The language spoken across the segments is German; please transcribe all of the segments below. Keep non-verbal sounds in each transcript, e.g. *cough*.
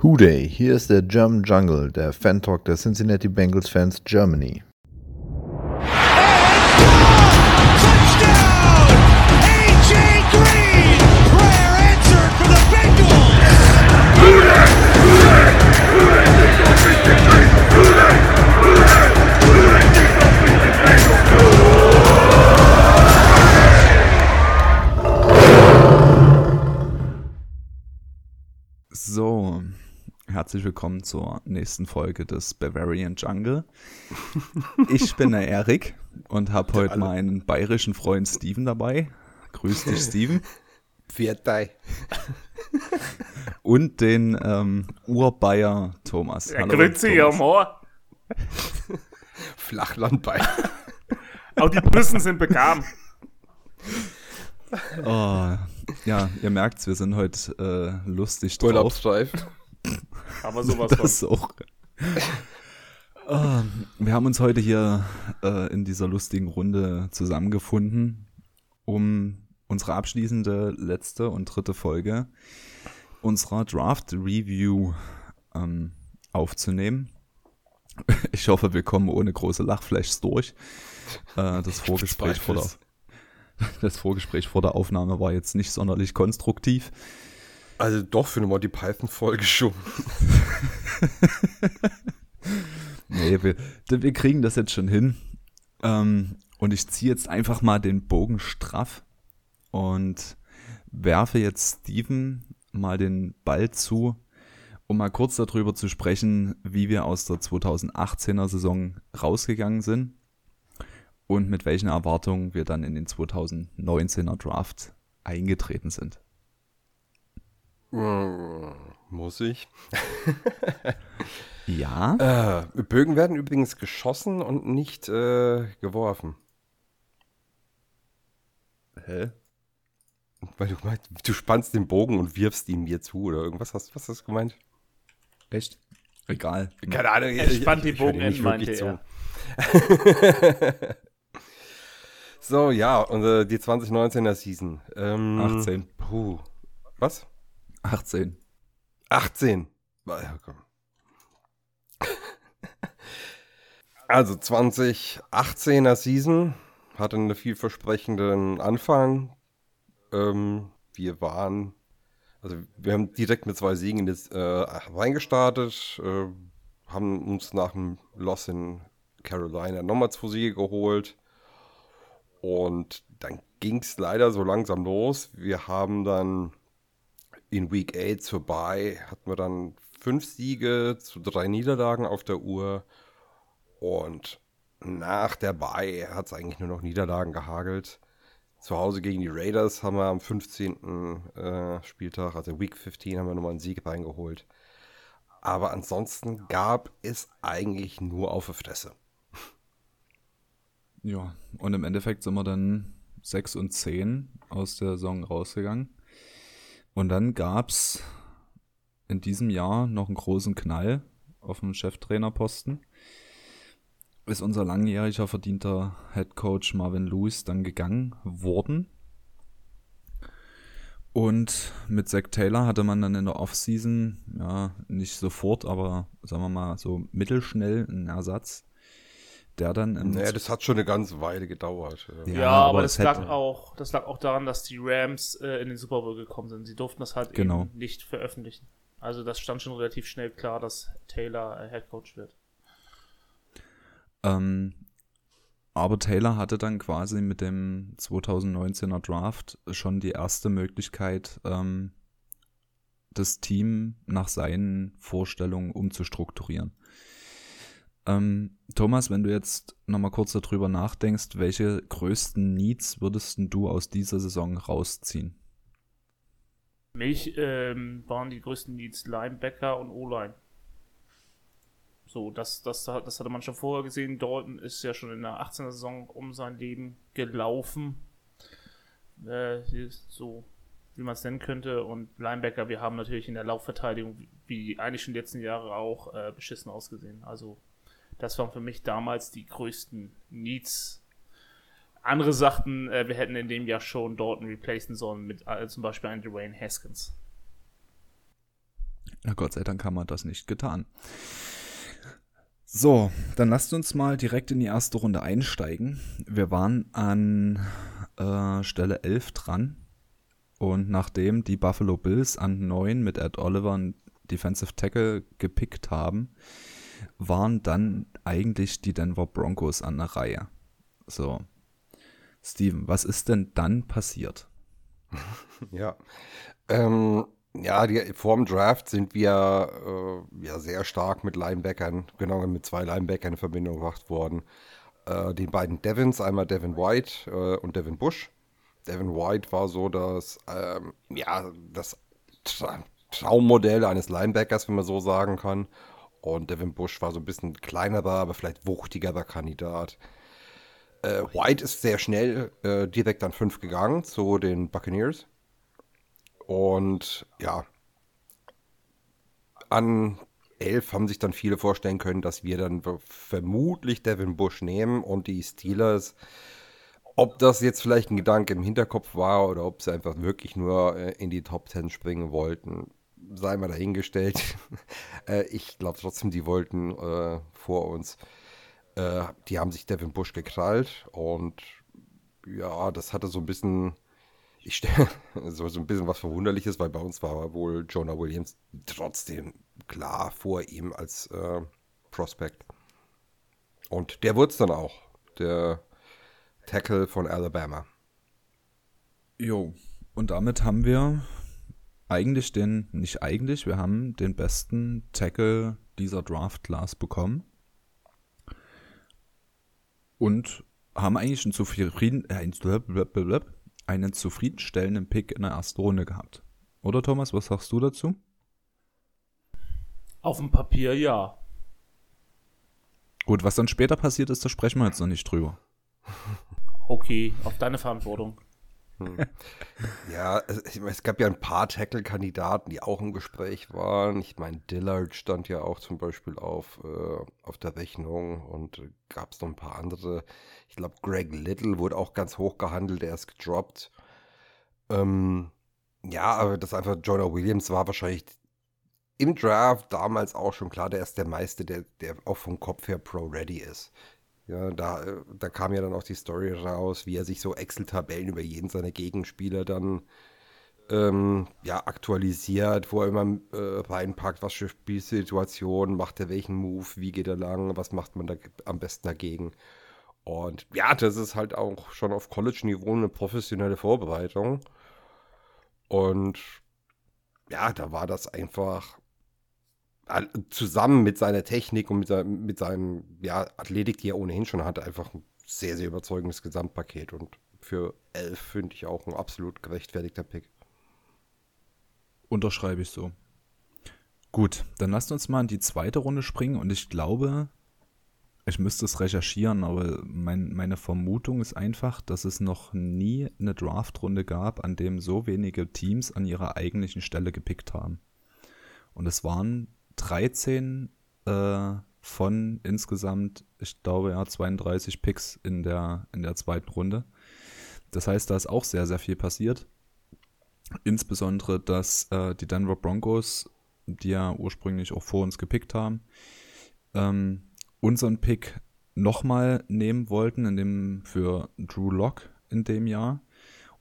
Hooday, hier ist der German Jungle, der Fan-Talk der Cincinnati Bengals Fans Germany. Herzlich willkommen zur nächsten Folge des Bavarian Jungle. Ich bin der Erik und habe heute meinen bayerischen Freund Steven dabei. Grüß dich, Steven. Viertei. Und den ähm, Urbayer Thomas. Ja, grüezi, ja, Moor. Flachlandbein. Auch die Büssen sind bekannt. Oh, ja, ihr merkt's, wir sind heute äh, lustig drauf. Urlaubsstreif. Aber sowas von. Das auch. Ah, wir haben uns heute hier äh, in dieser lustigen Runde zusammengefunden, um unsere abschließende letzte und dritte Folge unserer Draft Review ähm, aufzunehmen. *laughs* Ich hoffe, wir kommen ohne große Lachflashs durch. Äh, das Vorgespräch vor der, *laughs* das Vorgespräch vor der Aufnahme war jetzt nicht sonderlich konstruktiv. Also doch für eine Monty Python-Folge schon. *laughs* Nee, wir, wir kriegen das jetzt schon hin. Ähm, und ich ziehe jetzt einfach mal den Bogen straff und werfe jetzt Steven mal den Ball zu, um mal kurz darüber zu sprechen, wie wir aus der 2018er Saison rausgegangen sind und mit welchen Erwartungen wir dann in den 2019er Draft eingetreten sind. Mm, Muss ich. *laughs* Ja, Äh, Bögen werden übrigens geschossen und nicht äh, geworfen. hä? Weil du meinst, du spannst den Bogen und wirfst ihn mir zu oder irgendwas. Hast, was hast du gemeint? Echt? Egal. Keine Ahnung. Er spannt ich höre dir Bogen nicht in, meinte wirklich er. *laughs* so, ja, und äh, die 2019er Season. Ähm, 18. Puh. Was? 18. 18. Ah, ja, komm. Also 2018er Season hatte einen vielversprechenden Anfang. Ähm, wir waren, also wir haben direkt mit zwei Siegen in das äh, reingestartet, äh, haben uns nach dem Loss in Carolina nochmal zwei Siege geholt. Und dann ging es leider so langsam los. Wir haben dann in Week 8 vorbei, hatten wir dann fünf Siege zu drei Niederlagen auf der Uhr. Und nach der Bye hat es eigentlich nur noch Niederlagen gehagelt. Zu Hause gegen die Raiders haben wir am 15. Äh, Spieltag, also Week 15, haben wir nochmal einen Sieg reingeholt. Aber ansonsten gab es eigentlich nur auf die Fresse. Ja, und im Endeffekt sind wir dann 6 und 10 aus der Saison rausgegangen. Und dann gab's in diesem Jahr noch einen großen Knall auf dem Cheftrainerposten. Ist unser langjähriger verdienter Head Coach Marvin Lewis dann gegangen worden. Und mit Zach Taylor hatte man dann in der Offseason, ja, nicht sofort, aber sagen wir mal so mittelschnell einen Ersatz, der dann im Naja, das hat schon eine ganze Weile gedauert. Ja, Ja, aber, aber das, es lag hätte- auch, das lag auch daran, dass die Rams äh, in den Super Bowl gekommen sind. Sie durften das halt Genau. eben nicht veröffentlichen. Also das stand schon relativ schnell klar, dass Taylor äh, Head Coach wird. Ähm, aber Taylor hatte dann quasi mit dem 2019er Draft schon die erste Möglichkeit, ähm, das Team nach seinen Vorstellungen umzustrukturieren. Ähm, Thomas, wenn du jetzt nochmal kurz darüber nachdenkst, welche größten Needs würdest du aus dieser Saison rausziehen? Für mich ähm, waren die größten Needs Linebacker und O-Line. So, das, das, das hatte man schon vorher gesehen. Dalton ist ja schon in der 18er Saison um sein Leben gelaufen. Äh, so, wie man es nennen könnte. Und Linebacker, wir haben natürlich in der Laufverteidigung, wie eigentlich schon die letzten Jahre auch, äh, beschissen ausgesehen. Also, das waren für mich damals die größten Needs. Andere sagten, äh, wir hätten in dem Jahr schon Dalton replacen sollen mit äh, zum Beispiel einem Dwayne Haskins. Na Gott sei Dank haben wir das nicht getan. So, dann lasst uns mal direkt in die erste Runde einsteigen. Wir waren an äh, Stelle 11 dran. Und nachdem die Buffalo Bills an 9 mit Ed Oliver einen Defensive Tackle gepickt haben, waren dann eigentlich die Denver Broncos an der Reihe. So. Steven, was ist denn dann passiert? *laughs* Ja. Ähm, ja, die, vor dem Draft sind wir äh, ja sehr stark mit Linebackern, genau mit zwei Linebackern in Verbindung gebracht worden. Äh, den beiden Devins, einmal Devin White äh, und Devin Bush. Devin White war so das, ähm, ja, das Tra Traummodell eines Linebackers, wenn man so sagen kann. Und Devin Bush war so ein bisschen kleinerer, aber vielleicht wuchtigerer Kandidat. Äh, White ist sehr schnell äh, direkt an 5 gegangen zu den Buccaneers. Und ja, an 11 haben sich dann viele vorstellen können, dass wir dann vermutlich Devin Bush nehmen und die Steelers. Ob das jetzt vielleicht ein Gedanke im Hinterkopf war oder ob sie einfach wirklich nur äh, in die Top 10 springen wollten, sei mal dahingestellt. *laughs* äh, ich glaube trotzdem, die wollten äh, vor uns. Äh, die haben sich Devin Bush gekrallt und ja, das hatte so ein bisschen, ich stelle *laughs* so, so ein bisschen was Verwunderliches, weil bei uns war wohl Jonah Williams trotzdem klar vor ihm als äh, Prospect. Und der wurde es dann auch, der Tackle von Alabama. Jo, und damit haben wir eigentlich den, nicht eigentlich, wir haben den besten Tackle dieser Draft Class bekommen. Und haben eigentlich einen, zufrieden, äh, einen zufriedenstellenden Pick in der ersten Runde gehabt. Oder Thomas, was sagst du dazu? Auf dem Papier ja. Gut, was dann später passiert ist, da sprechen wir jetzt noch nicht drüber. Okay, auf deine Verantwortung. Hm. Ja, es, es, gab ja ein paar Tackle-Kandidaten, die auch im Gespräch waren. Ich meine, Dillard stand ja auch zum Beispiel auf, äh, auf der Rechnung und gab es noch ein paar andere. Ich glaube, Greg Little wurde auch ganz hoch gehandelt, der ist gedroppt. Ähm, ja, aber das einfach Jonah Williams war wahrscheinlich im Draft damals auch schon klar, der ist der meiste, der, der auch vom Kopf her pro-ready ist. Ja, da, da kam ja dann auch die Story raus, wie er sich so Excel-Tabellen über jeden seiner Gegenspieler dann ähm, ja, aktualisiert, wo er immer äh, reinpackt, was für Spielsituationen, macht er welchen Move, wie geht er lang, was macht man da am besten dagegen. Und ja, das ist halt auch schon auf College-Niveau eine professionelle Vorbereitung. Und ja, da war das einfach zusammen mit seiner Technik und mit, seinem, mit seinem ja, Athletik, die er ohnehin schon hatte, einfach ein sehr, sehr überzeugendes Gesamtpaket. Und für elf finde ich auch ein absolut gerechtfertigter Pick. Unterschreibe ich so. Gut, dann lasst uns mal in die zweite Runde springen und ich glaube, ich müsste es recherchieren, aber mein, meine Vermutung ist einfach, dass es noch nie eine Draftrunde gab, an dem so wenige Teams an ihrer eigentlichen Stelle gepickt haben. Und es waren 13 äh, von insgesamt, ich glaube ja, 32 Picks in der, in der zweiten Runde. Das heißt, da ist auch sehr, sehr viel passiert. Insbesondere, dass äh, die Denver Broncos, die ja ursprünglich auch vor uns gepickt haben, ähm, unseren Pick nochmal nehmen wollten, in dem für Drew Lock in dem Jahr.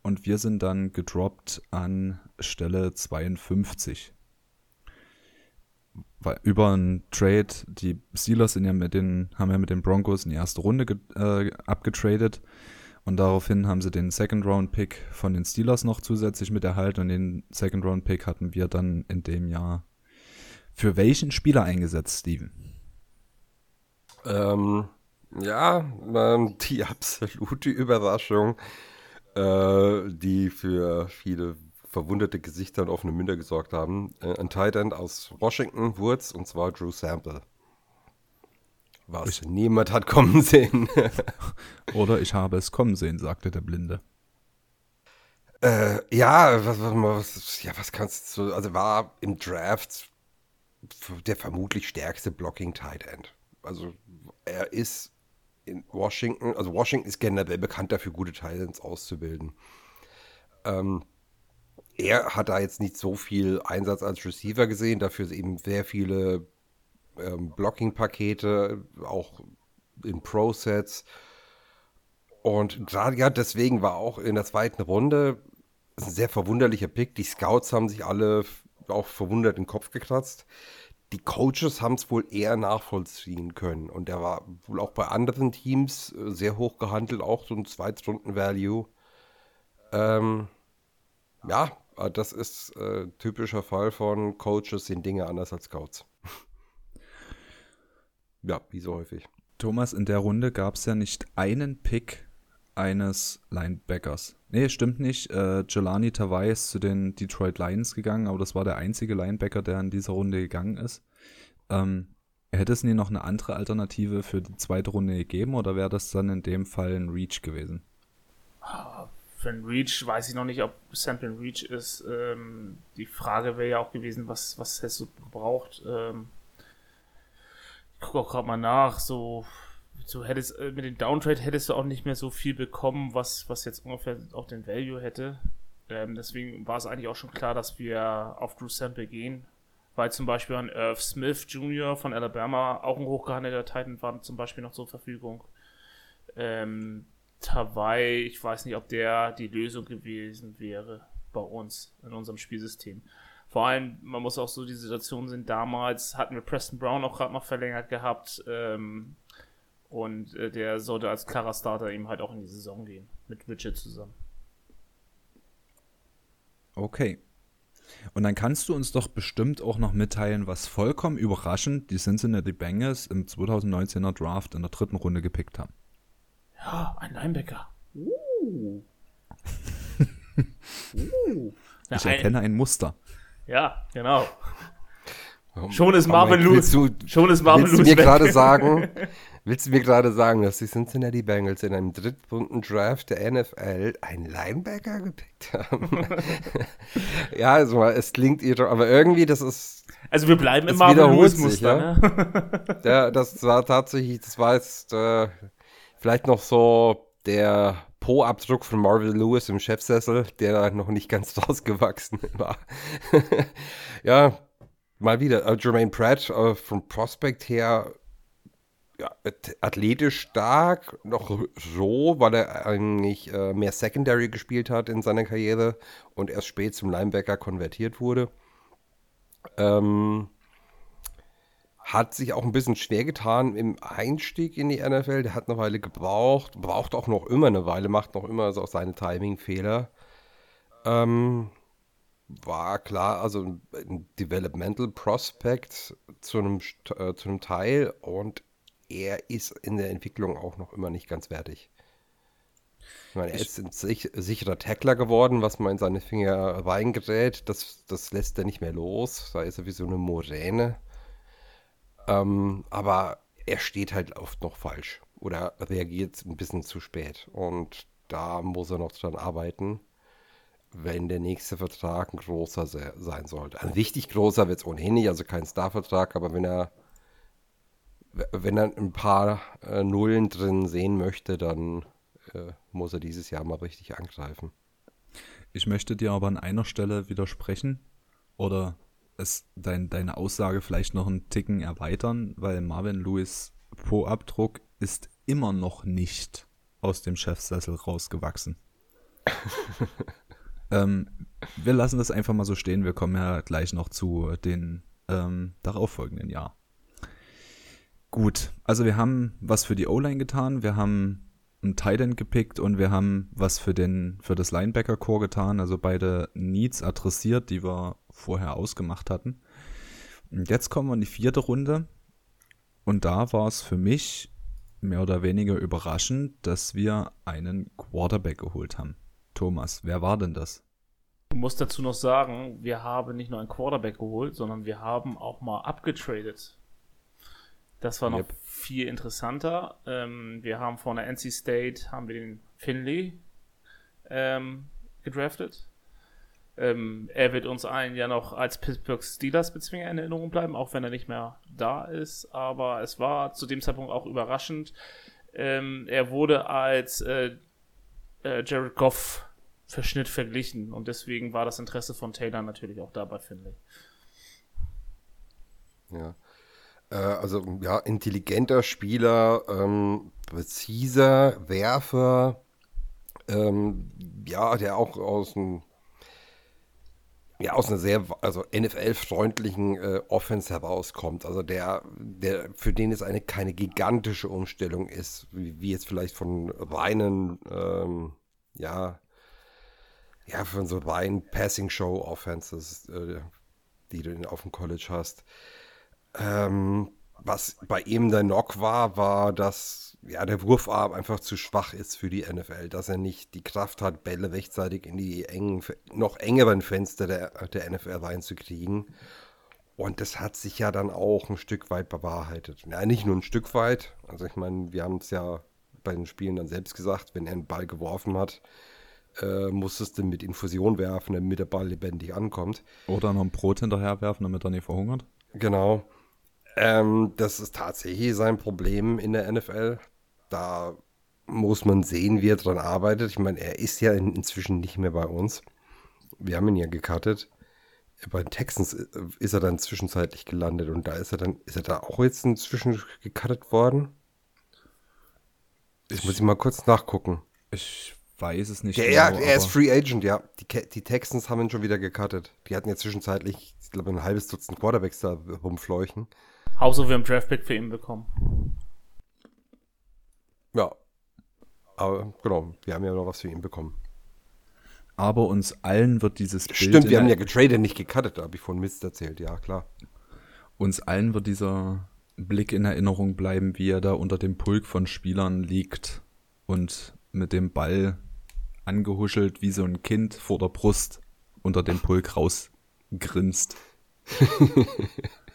Und wir sind dann gedroppt an Stelle 52 über einen Trade, die Steelers sind ja mit den, haben ja mit den Broncos in die erste Runde äh, abgetradet und daraufhin haben sie den Second Round Pick von den Steelers noch zusätzlich mit erhalten und den Second Round Pick hatten wir dann in dem Jahr für welchen Spieler eingesetzt, Steven? Ähm, ja, ähm, die *laughs* absolute Überraschung, äh, die für viele verwunderte Gesichter und offene Münder gesorgt haben. Äh, ein Tight End aus Washington Woods und zwar Drew Sample. Was ich niemand hat kommen *laughs* sehen. Oder ich habe es kommen sehen, sagte der Blinde. Äh, ja, was, was, was, ja, was kannst du, also war im Draft der vermutlich stärkste Blocking Tight End. Also er ist in Washington, also Washington ist generell bekannt dafür, gute Tight Ends auszubilden. Ähm, er hat da jetzt nicht so viel Einsatz als Receiver gesehen, dafür eben sehr viele ähm, Blocking-Pakete, auch in Pro-Sets. Und ja, deswegen war auch in der zweiten Runde ein sehr verwunderlicher Pick. Die Scouts haben sich alle auch verwundert den Kopf gekratzt. Die Coaches haben es wohl eher nachvollziehen können. Und der war wohl auch bei anderen Teams äh, sehr hoch gehandelt, auch so ein Zweitrunden-Value. Ähm, ja, das ist äh, typischer Fall von Coaches sehen Dinge anders als Scouts. *laughs* ja, wie so häufig. Thomas, in der Runde gab es ja nicht einen Pick eines Linebackers. Nee, stimmt nicht. Äh, Jelani Tavai ist zu den Detroit Lions gegangen, aber das war der einzige Linebacker, der in dieser Runde gegangen ist. Ähm, hätte es nie noch eine andere Alternative für die zweite Runde gegeben oder wäre das dann in dem Fall ein Reach gewesen? Für ein Reach weiß ich noch nicht, ob Sample ein Reach ist. Ähm, die Frage wäre ja auch gewesen, was, was hättest du gebraucht? Ähm, ich gucke auch gerade mal nach, so du hättest äh, mit dem Downtrade hättest du auch nicht mehr so viel bekommen, was, was jetzt ungefähr auch den Value hätte. Ähm, deswegen war es eigentlich auch schon klar, dass wir auf Drew Sample gehen. Weil zum Beispiel ein Irv Smith Jr. von Alabama, auch ein hochgehandelter Titan, war zum Beispiel noch zur Verfügung. Ähm, Tawai, ich weiß nicht, ob der die Lösung gewesen wäre bei uns in unserem Spielsystem. Vor allem, man muss auch so die Situation sehen, damals hatten wir Preston Brown auch gerade noch verlängert gehabt. Ähm, und äh, der sollte als klarer Starter eben halt auch in die Saison gehen. Mit Richard zusammen. Okay. Und dann kannst du uns doch bestimmt auch noch mitteilen, was vollkommen überraschend die Cincinnati Bengals im 2019er Draft in der dritten Runde gepickt haben. *laughs* Ja, ein Linebacker. Uh. uh. ich erkenne ein Muster. Ja, genau. Schon ist Marvin Lewis. Schon ist Marvin Lewis. Willst du mir gerade sagen, *laughs* Willst du mir gerade sagen, dass die Cincinnati Bengals in einem drittrunden Draft der NFL einen Linebacker gepickt haben? *laughs* ja, also es klingt irre, aber irgendwie, das ist. Also wir bleiben im Marvin Lewis Muster. Ja? Ne? ja, das war tatsächlich, das war jetzt äh, vielleicht noch so der Po-Abdruck von Marvin Lewis im Chefsessel, der noch nicht ganz *laughs* rausgewachsen war. *laughs* ja, mal wieder. Uh, Jermaine Pratt uh, vom Prospect her ja, athletisch stark, noch so, weil er eigentlich äh, mehr Secondary gespielt hat in seiner Karriere und erst spät zum Linebacker konvertiert wurde. Ähm, hat sich auch ein bisschen schwer getan im Einstieg in die NFL. Der hat eine Weile gebraucht, braucht auch noch immer eine Weile, macht noch immer so seine Timing-Fehler. Ähm, war klar, also ein Developmental Prospect zu einem, äh, zu einem Teil und er ist in der Entwicklung auch noch immer nicht ganz wertig. Ich meine, er ist ein sich, sicherer Tackler geworden, was man in seine Finger reingerät. Das, das lässt er nicht mehr los. Da ist er wie so eine Moräne. Ähm, aber er steht halt oft noch falsch oder reagiert ein bisschen zu spät. Und da muss er noch dran arbeiten, wenn der nächste Vertrag ein großer sein sollte. Ein richtig großer wird es ohnehin nicht, also kein Star-Vertrag, aber wenn er wenn er ein paar äh, Nullen drin sehen möchte, dann äh, muss er dieses Jahr mal richtig angreifen. Ich möchte dir aber an einer Stelle widersprechen oder es dein, deine Aussage vielleicht noch einen Ticken erweitern, weil Marvin Lewis Po-Abdruck ist immer noch nicht aus dem Chefsessel rausgewachsen. *laughs* ähm, wir lassen das einfach mal so stehen. Wir kommen ja gleich noch zu den ähm, darauffolgenden Jahr. Gut, also wir haben was für die O-Line getan, wir haben einen Tight gepickt und wir haben was für den für das Linebacker Core getan, also beide Needs adressiert, die wir vorher ausgemacht hatten. Und jetzt kommen wir in die vierte Runde und da war es für mich mehr oder weniger überraschend, dass wir einen Quarterback geholt haben. Thomas, wer war denn das? Ich muss dazu noch sagen, wir haben nicht nur einen Quarterback geholt, sondern wir haben auch mal abgetradet. Das war noch yep. viel interessanter. Ähm, wir haben von der NC State haben wir den Finley ähm, gedraftet. Ähm, er wird uns allen ja noch als Pittsburgh Steelers Bezwinger in Erinnerung bleiben, auch wenn er nicht mehr da ist. Aber es war zu dem Zeitpunkt auch überraschend. Ähm, er wurde als äh, äh, Jared Goff Verschnitt verglichen. Und deswegen war das Interesse von Taylor natürlich auch dabei, finde ich. Ja. Äh, also, ja, intelligenter Spieler, ähm, präziser Werfer, ähm, ja, der auch aus einem ja, aus einer sehr, also NFL-freundlichen äh, Offense herauskommt. Also der, der, für den es eine keine gigantische Umstellung ist, wie, wie jetzt vielleicht von reinen, ähm, ja, ja, von so reinen Passing-Show-Offenses, äh, die du auf dem College hast. Ähm, was bei ihm der Knock war, war, dass ja, der Wurfarm einfach zu schwach ist für die NFL, dass er nicht die Kraft hat, Bälle rechtzeitig in die engen, noch engeren Fenster der, der NFL reinzukriegen. Und das hat sich ja dann auch ein Stück weit bewahrheitet. Ja, nicht nur ein Stück weit. Also ich meine, wir haben es ja bei den Spielen dann selbst gesagt, wenn er einen Ball geworfen hat, äh, musstest du mit Infusion werfen, damit der Ball lebendig ankommt. Oder noch ein Brot hinterher werfen, damit er nicht verhungert. Genau. Ähm, das ist tatsächlich sein Problem in der NFL. Da muss man sehen, wie er dran arbeitet. Ich meine, er ist ja in, inzwischen nicht mehr bei uns. Wir haben ihn ja gecuttet. Bei den Texans ist er dann zwischenzeitlich gelandet und da ist er dann, ist er da auch jetzt inzwischen gecuttet worden? Das ich, muss ich mal kurz nachgucken. Ich weiß es nicht. Der, genau, ja, er ist Free Agent, ja. Die, die Texans haben ihn schon wieder gecuttet. Die hatten ja zwischenzeitlich, ich glaube, ein halbes Dutzend Quarterbacks da rumfleuchen. Außer wir haben Draftpick für ihn bekommen. Ja. Aber genau, wir haben ja noch was für ihn bekommen. Aber uns allen wird dieses Bild. Stimmt, wir haben ja getradet, nicht gecuttet, da habe ich von Mist erzählt, ja, klar. Uns allen wird dieser Blick in Erinnerung bleiben, wie er da unter dem Pulk von Spielern liegt und mit dem Ball angehuschelt wie so ein Kind vor der Brust unter dem Pulk rausgrinst. *laughs*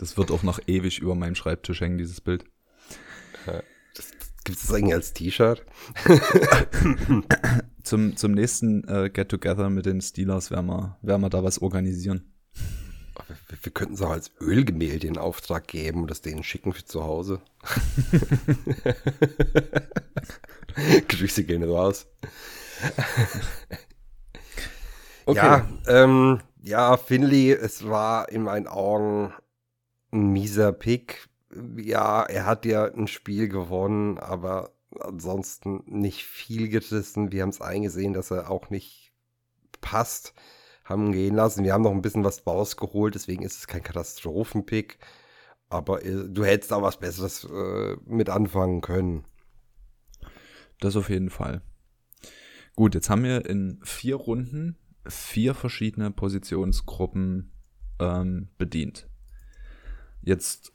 Das wird auch noch ewig über meinem Schreibtisch hängen, dieses Bild. Gibt es das eigentlich als T-Shirt? *laughs* zum, zum nächsten äh, Get-Together mit den Steelers werden wir, werden wir da was organisieren. Wir, wir könnten es auch als Ölgemälde in Auftrag geben und das denen schicken für zu Hause. *laughs* Grüße gehen raus. okay. Ja, ähm, ja, Finley, es war in meinen Augen ein mieser Pick. Ja, er hat ja ein Spiel gewonnen, aber ansonsten nicht viel gerissen. Wir haben es eingesehen, dass er auch nicht passt. Haben ihn gehen lassen. Wir haben noch ein bisschen was rausgeholt, deswegen ist es kein Katastrophenpick. Aber äh, du hättest auch was Besseres äh, mit anfangen können. Das auf jeden Fall. Gut, jetzt haben wir in vier Runden vier verschiedene Positionsgruppen ähm, bedient. Jetzt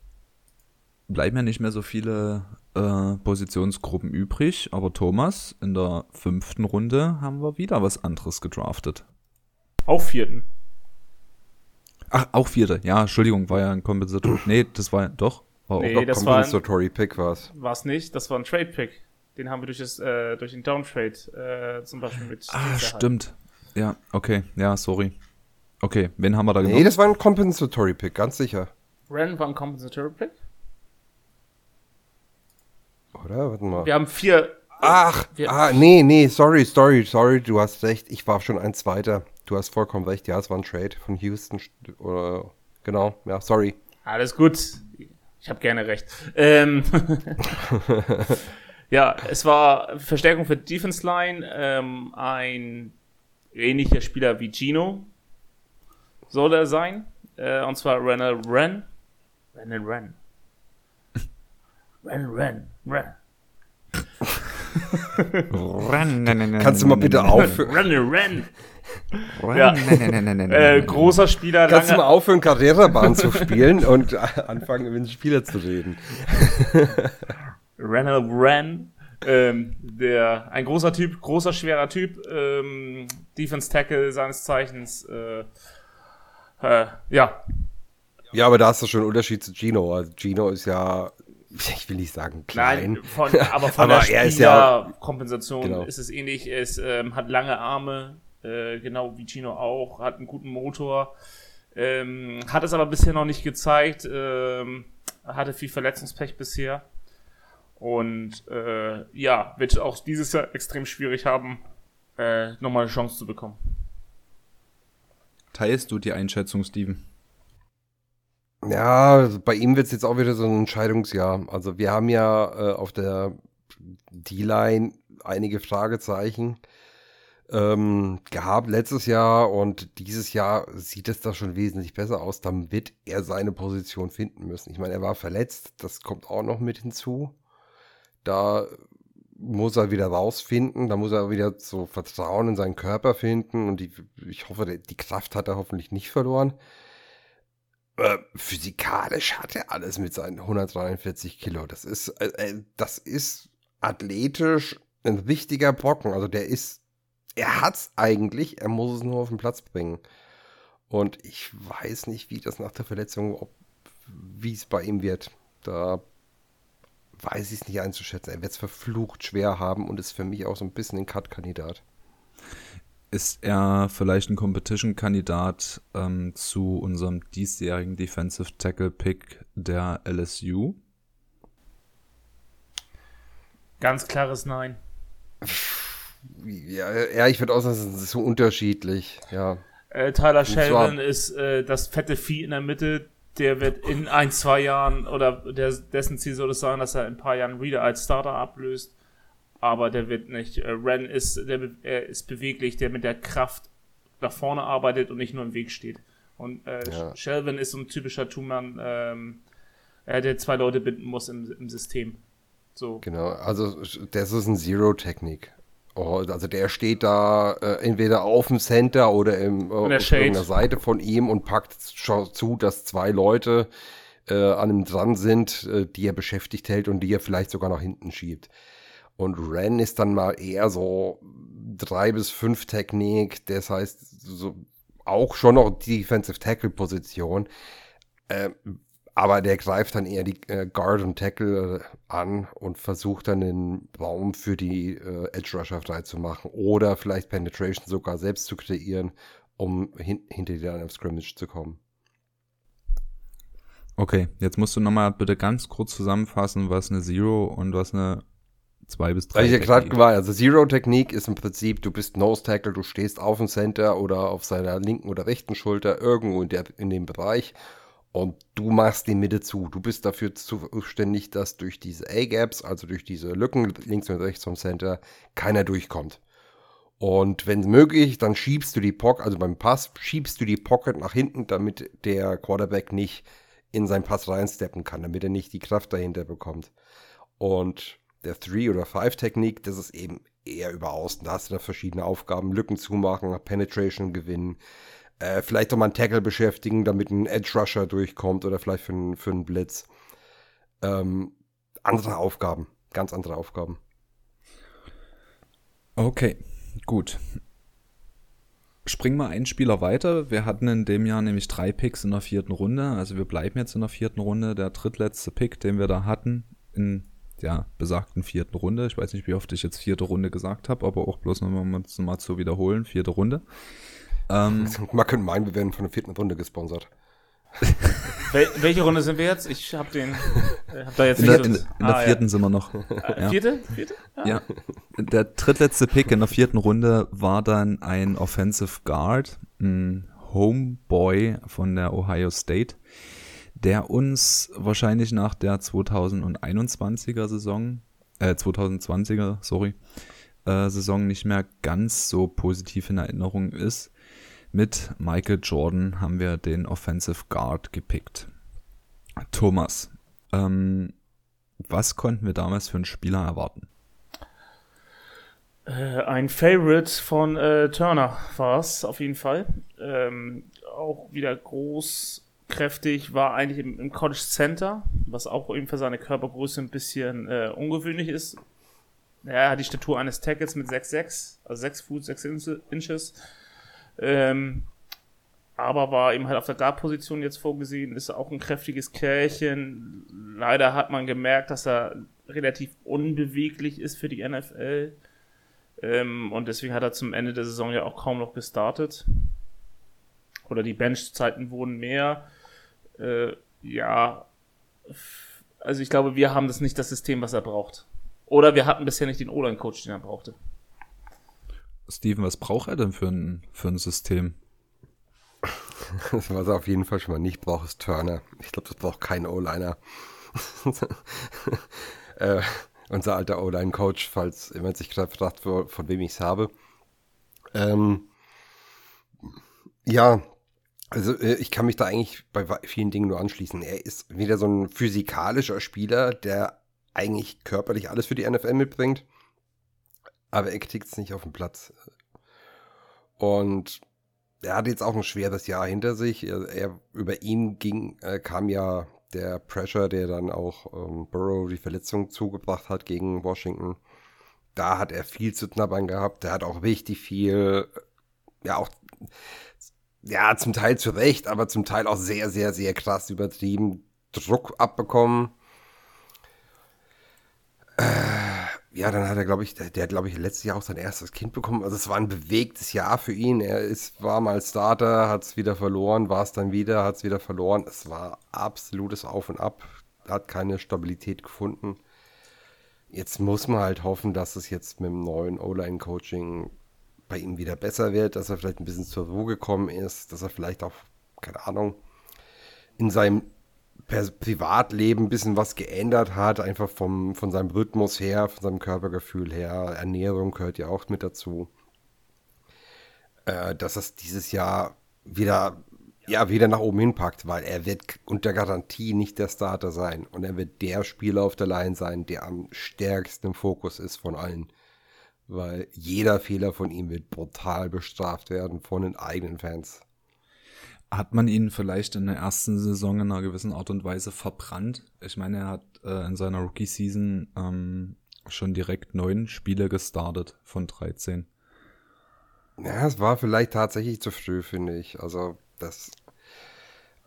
bleiben ja nicht mehr so viele äh, Positionsgruppen übrig, aber Thomas, in der fünften Runde haben wir wieder was anderes gedraftet. Auch vierten. Ach, auch vierte. Ja, Entschuldigung, war ja ein Kompensatory. nee, das war doch. War nee, auch das Compensatory Pick war es. War es nicht, das war ein Trade Pick. Den haben wir durch, das, äh, durch den Downtrade äh, zum Beispiel mit. Ah, stimmt. Ja, okay. Ja, sorry. Okay, wen haben wir da genommen? Nee, das war ein Compensatory Pick, ganz sicher. Ren war ein Compensatory Pick. Oder? Warte mal. Wir haben vier. Ach, wir, ah, nee, nee, sorry, sorry, sorry, du hast recht. Ich war schon ein Zweiter. Du hast vollkommen recht. Ja, es war ein Trade von Houston. Oder, genau, ja, sorry. Alles gut. Ich habe gerne recht. Ähm, *laughs* ja, es war Verstärkung für Defense Line. Ähm, ein ähnlicher Spieler wie Gino soll er sein. Äh, und zwar Renner Ren. Ren and Ren. Ren, Ren, Ren. Ren, Kannst du mal bitte aufhören? Ren, Ren. Ja. äh, großer Spieler. Kannst du mal aufhören, Karrierebahn zu spielen und anfangen, mit den Spieler zu reden? Renner Ren. Ähm, der, ein großer Typ, großer, schwerer Typ, ähm, Defense Tackle seines Zeichens, äh, äh, ja, ja, aber da hast du schon einen Unterschied zu Gino. Also Gino ist ja, *laughs* ich will nicht sagen klein. Nein, von, aber von *laughs* aber der Spielerkompensation ja, genau. ist es ähnlich. Es ähm, hat lange Arme, äh, genau wie Gino auch, hat einen guten Motor, ähm, hat es aber bisher noch nicht gezeigt, ähm, hatte viel Verletzungspech bisher. Und äh, ja, wird auch dieses Jahr extrem schwierig haben, äh, nochmal eine Chance zu bekommen. Teilst du die Einschätzung, Steven? Ja, bei ihm wird es jetzt auch wieder so ein Entscheidungsjahr. Also wir haben ja äh, auf der D-Line einige Fragezeichen ähm, gehabt letztes Jahr und dieses Jahr sieht es da schon wesentlich besser aus. Dann wird er seine Position finden müssen. Ich meine, er war verletzt, das kommt auch noch mit hinzu. Da muss er wieder rausfinden, da muss er wieder so Vertrauen in seinen Körper finden und die, ich hoffe, die Kraft hat er hoffentlich nicht verloren. Äh, physikalisch hat er alles mit seinen 143 Kilo. Das ist, äh, äh, das ist athletisch ein wichtiger Brocken. Also der ist, er hat's eigentlich, er muss es nur auf den Platz bringen. Und ich weiß nicht, wie das nach der Verletzung, wie es bei ihm wird. Da weiß ich es nicht einzuschätzen. Er wird es verflucht schwer haben und ist für mich auch so ein bisschen ein Cut-Kandidat. Ist er vielleicht ein Competition-Kandidat ähm, zu unserem diesjährigen Defensive Tackle-Pick der LSU? Ganz klares Nein. Ja, ja ich würde auch sagen, es ist so unterschiedlich, ja. Äh, Tyler Sheldon ist äh, das fette Vieh in der Mitte, der wird in ein, zwei Jahren oder der, dessen Ziel soll es sein, dass er in ein paar Jahren wieder als Starter ablöst. Aber der wird nicht. Äh, Ren ist, der, er ist beweglich, der mit der Kraft nach vorne arbeitet und nicht nur im Weg steht. Und äh, ja. Shelvin ist so ein typischer Two-Mann, ähm, der zwei Leute binden muss im, im System. So. Genau, also das ist ein Zero-Technik. Oh, also der steht da äh, entweder auf dem Center oder im, äh, auf irgendeiner Seite von ihm und packt zu, dass zwei Leute äh, an ihm dran sind, äh, die er beschäftigt hält und die er vielleicht sogar nach hinten schiebt. Und Ren ist dann mal eher so drei bis fünf Technik, das heißt so auch schon noch Defensive Tackle Position. Äh, aber der greift dann eher die äh, Guard und Tackle äh, an und versucht dann den Raum für die äh, Edge Rusher frei zu machen oder vielleicht Penetration sogar selbst zu kreieren, um hin hinter die Line of Scrimmage zu kommen. Okay, jetzt musst du nochmal bitte ganz kurz zusammenfassen, was eine Zero und was eine 2 bis 3 ist. ich ja gerade war. Also Zero-Technik ist im Prinzip, du bist Nose-Tackle, du stehst auf dem Center oder auf seiner linken oder rechten Schulter irgendwo in, der, in dem Bereich und du machst die Mitte zu. Du bist dafür zuständig, dass durch diese A-Gaps, also durch diese Lücken links und rechts vom Center, keiner durchkommt. Und wenn möglich, dann schiebst du die Pocket, also beim Pass schiebst du die Pocket nach hinten, damit der Quarterback nicht in seinen Pass reinsteppen kann, damit er nicht die Kraft dahinter bekommt. Und der 3 oder 5 Technik, das ist eben eher über außen. Da hast du da verschiedene Aufgaben, Lücken zumachen, Penetration gewinnen, äh, vielleicht auch mal einen Tackle beschäftigen, damit ein Edge Rusher durchkommt oder vielleicht für, einen, für einen Blitz. Ähm, andere Aufgaben, ganz andere Aufgaben. Okay, gut. Springen wir einen Spieler weiter. Wir hatten in dem Jahr nämlich drei Picks in der vierten Runde. Also wir bleiben jetzt in der vierten Runde. Der drittletzte Pick, den wir da hatten, in der besagten vierten Runde. Ich weiß nicht, wie oft ich jetzt vierte Runde gesagt habe, aber auch bloß nochmal mal zu wiederholen. Vierte Runde. Ähm, *laughs* Man könnte meinen, wir werden von der vierten Runde gesponsert. *laughs* Wel welche Runde sind wir jetzt? Ich habe den. Äh, hab da jetzt in, der, in, in ah, der vierten ja. sind wir noch. Äh, *laughs* ja. Vierte? Vierte? Ah. Ja. Der drittletzte Pick in der vierten Runde war dann ein Offensive Guard, ein Homeboy von der Ohio State, der uns wahrscheinlich nach der 2021er Saison, äh, 2020er, sorry, äh, Saison nicht mehr ganz so positiv in Erinnerung ist. Mit Michael Jordan haben wir den Offensive Guard gepickt. Thomas, ähm, was konnten wir damals für einen Spieler erwarten? Äh, ein Favorite von äh, Turner war es auf jeden Fall. Ähm, auch wieder groß, kräftig, war eigentlich im, im, College Center, was auch eben für seine Körpergröße ein bisschen äh, ungewöhnlich ist. Er hat die Statur eines Tackles mit 6'6, also 6 Fuß, 6 Inches. Ähm, aber war eben halt auf der Guard-Position jetzt vorgesehen, ist auch ein kräftiges Kerlchen. Leider hat man gemerkt, dass er relativ unbeweglich ist für die NFL. Ähm, und deswegen hat er zum Ende der Saison ja auch kaum noch gestartet. Oder die Benchzeiten wurden mehr. Äh, ja, also ich glaube, wir haben das nicht das System, was er braucht. Oder wir hatten bisher nicht den O-Line-Coach, den er brauchte. Steven, was braucht er denn für ein, für ein System? Was er auf jeden Fall schon mal nicht braucht, ist Turner. Ich glaube, das braucht kein O-Liner. *laughs* äh, unser alter O-Line-Coach, falls jemand sich gerade fragt, von wem ich es habe. Ähm, ja, also äh, ich kann mich da eigentlich bei vielen Dingen nur anschließen. Er ist wieder so ein physikalischer Spieler, der eigentlich körperlich alles für die NFL mitbringt, aber er kriegt es nicht auf den Platz. Und er hat jetzt auch ein schweres Jahr hinter sich. Er, er über ihn ging, äh, kam ja der Pressure, der dann auch ähm, Burrow die Verletzung zugebracht hat gegen Washington. Da hat er viel zu knabbern gehabt. Der hat auch richtig viel, ja auch, ja zum Teil zu Recht, aber zum Teil auch sehr, sehr, sehr krass übertrieben Druck abbekommen. Äh, ja, dann hat er, glaube ich, der, der hat, glaube ich, letztes Jahr auch sein erstes Kind bekommen. Also es war ein bewegtes Jahr für ihn. Er ist, war mal Starter, hat es wieder verloren, war es dann wieder, hat es wieder verloren. Es war absolutes Auf und Ab. Hat keine Stabilität gefunden. Jetzt muss man halt hoffen, dass es jetzt mit dem neuen O-Line-Coaching bei ihm wieder besser wird, dass er vielleicht ein bisschen zur Ruhe gekommen ist, dass er vielleicht auch, keine Ahnung, in seinem Privatleben ein bisschen was geändert hat, einfach vom, von seinem Rhythmus her, von seinem Körpergefühl her. Ernährung gehört ja auch mit dazu. Äh, dass es dieses Jahr wieder, ja, wieder nach oben hinpackt, weil er wird unter Garantie nicht der Starter sein. Und er wird der Spieler auf der Line sein, der am stärksten im Fokus ist von allen. Weil jeder Fehler von ihm wird brutal bestraft werden von den eigenen Fans. Hat man ihn vielleicht in der ersten Saison in einer gewissen Art und Weise verbrannt? Ich meine, er hat äh, in seiner Rookie-Season ähm, schon direkt neun Spiele gestartet von 13. Ja, es war vielleicht tatsächlich zu früh, finde ich. Also, das.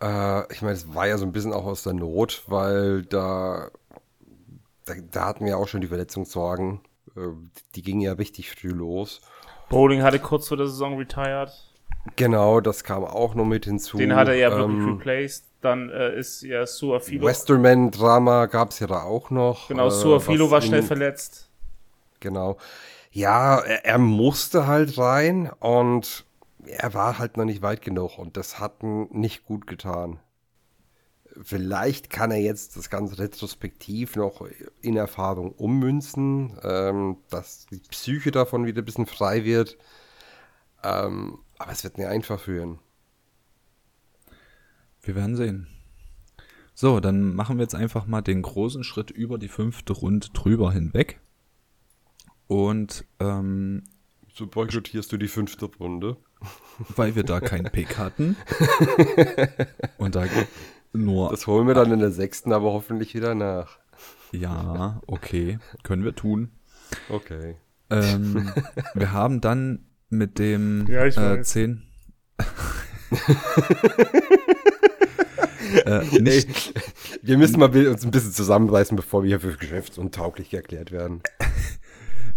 Äh, ich meine, es war ja so ein bisschen auch aus der Not, weil da. Da, da hatten wir auch schon die Verletzungssorgen. Äh, die gingen ja richtig früh los. Bowling hatte kurz vor der Saison retired. Genau, das kam auch noch mit hinzu. Den hat er ja wirklich ähm, replaced. Dann äh, ist ja Suafilo. Westerman-Drama gab es ja da auch noch. Genau, äh, Suafilo war schnell verletzt. Genau. Ja, er, er, musste halt rein und er war halt noch nicht weit genug und das hat ihn nicht gut getan. Vielleicht kann er jetzt das Ganze retrospektiv noch in Erfahrung ummünzen, ähm, dass die Psyche davon wieder ein bisschen frei wird. Ähm, aber es wird nicht einfach führen. Wir werden sehen. So, dann machen wir jetzt einfach mal den großen Schritt über die fünfte Runde drüber hinweg. Und ähm, so boykottierst du die fünfte Runde. Weil wir da keinen Pick hatten. *laughs* Und da nur. Das holen wir dann in der sechsten, aber hoffentlich wieder nach. Ja, okay. Können wir tun. Okay. Ähm, *laughs* wir haben dann mit dem ja, äh, 10. *laughs* äh, nicht, Ey, wir müssen mal uns ein bisschen zusammenreißen, bevor wir hier für geschäftsuntauglich erklärt werden.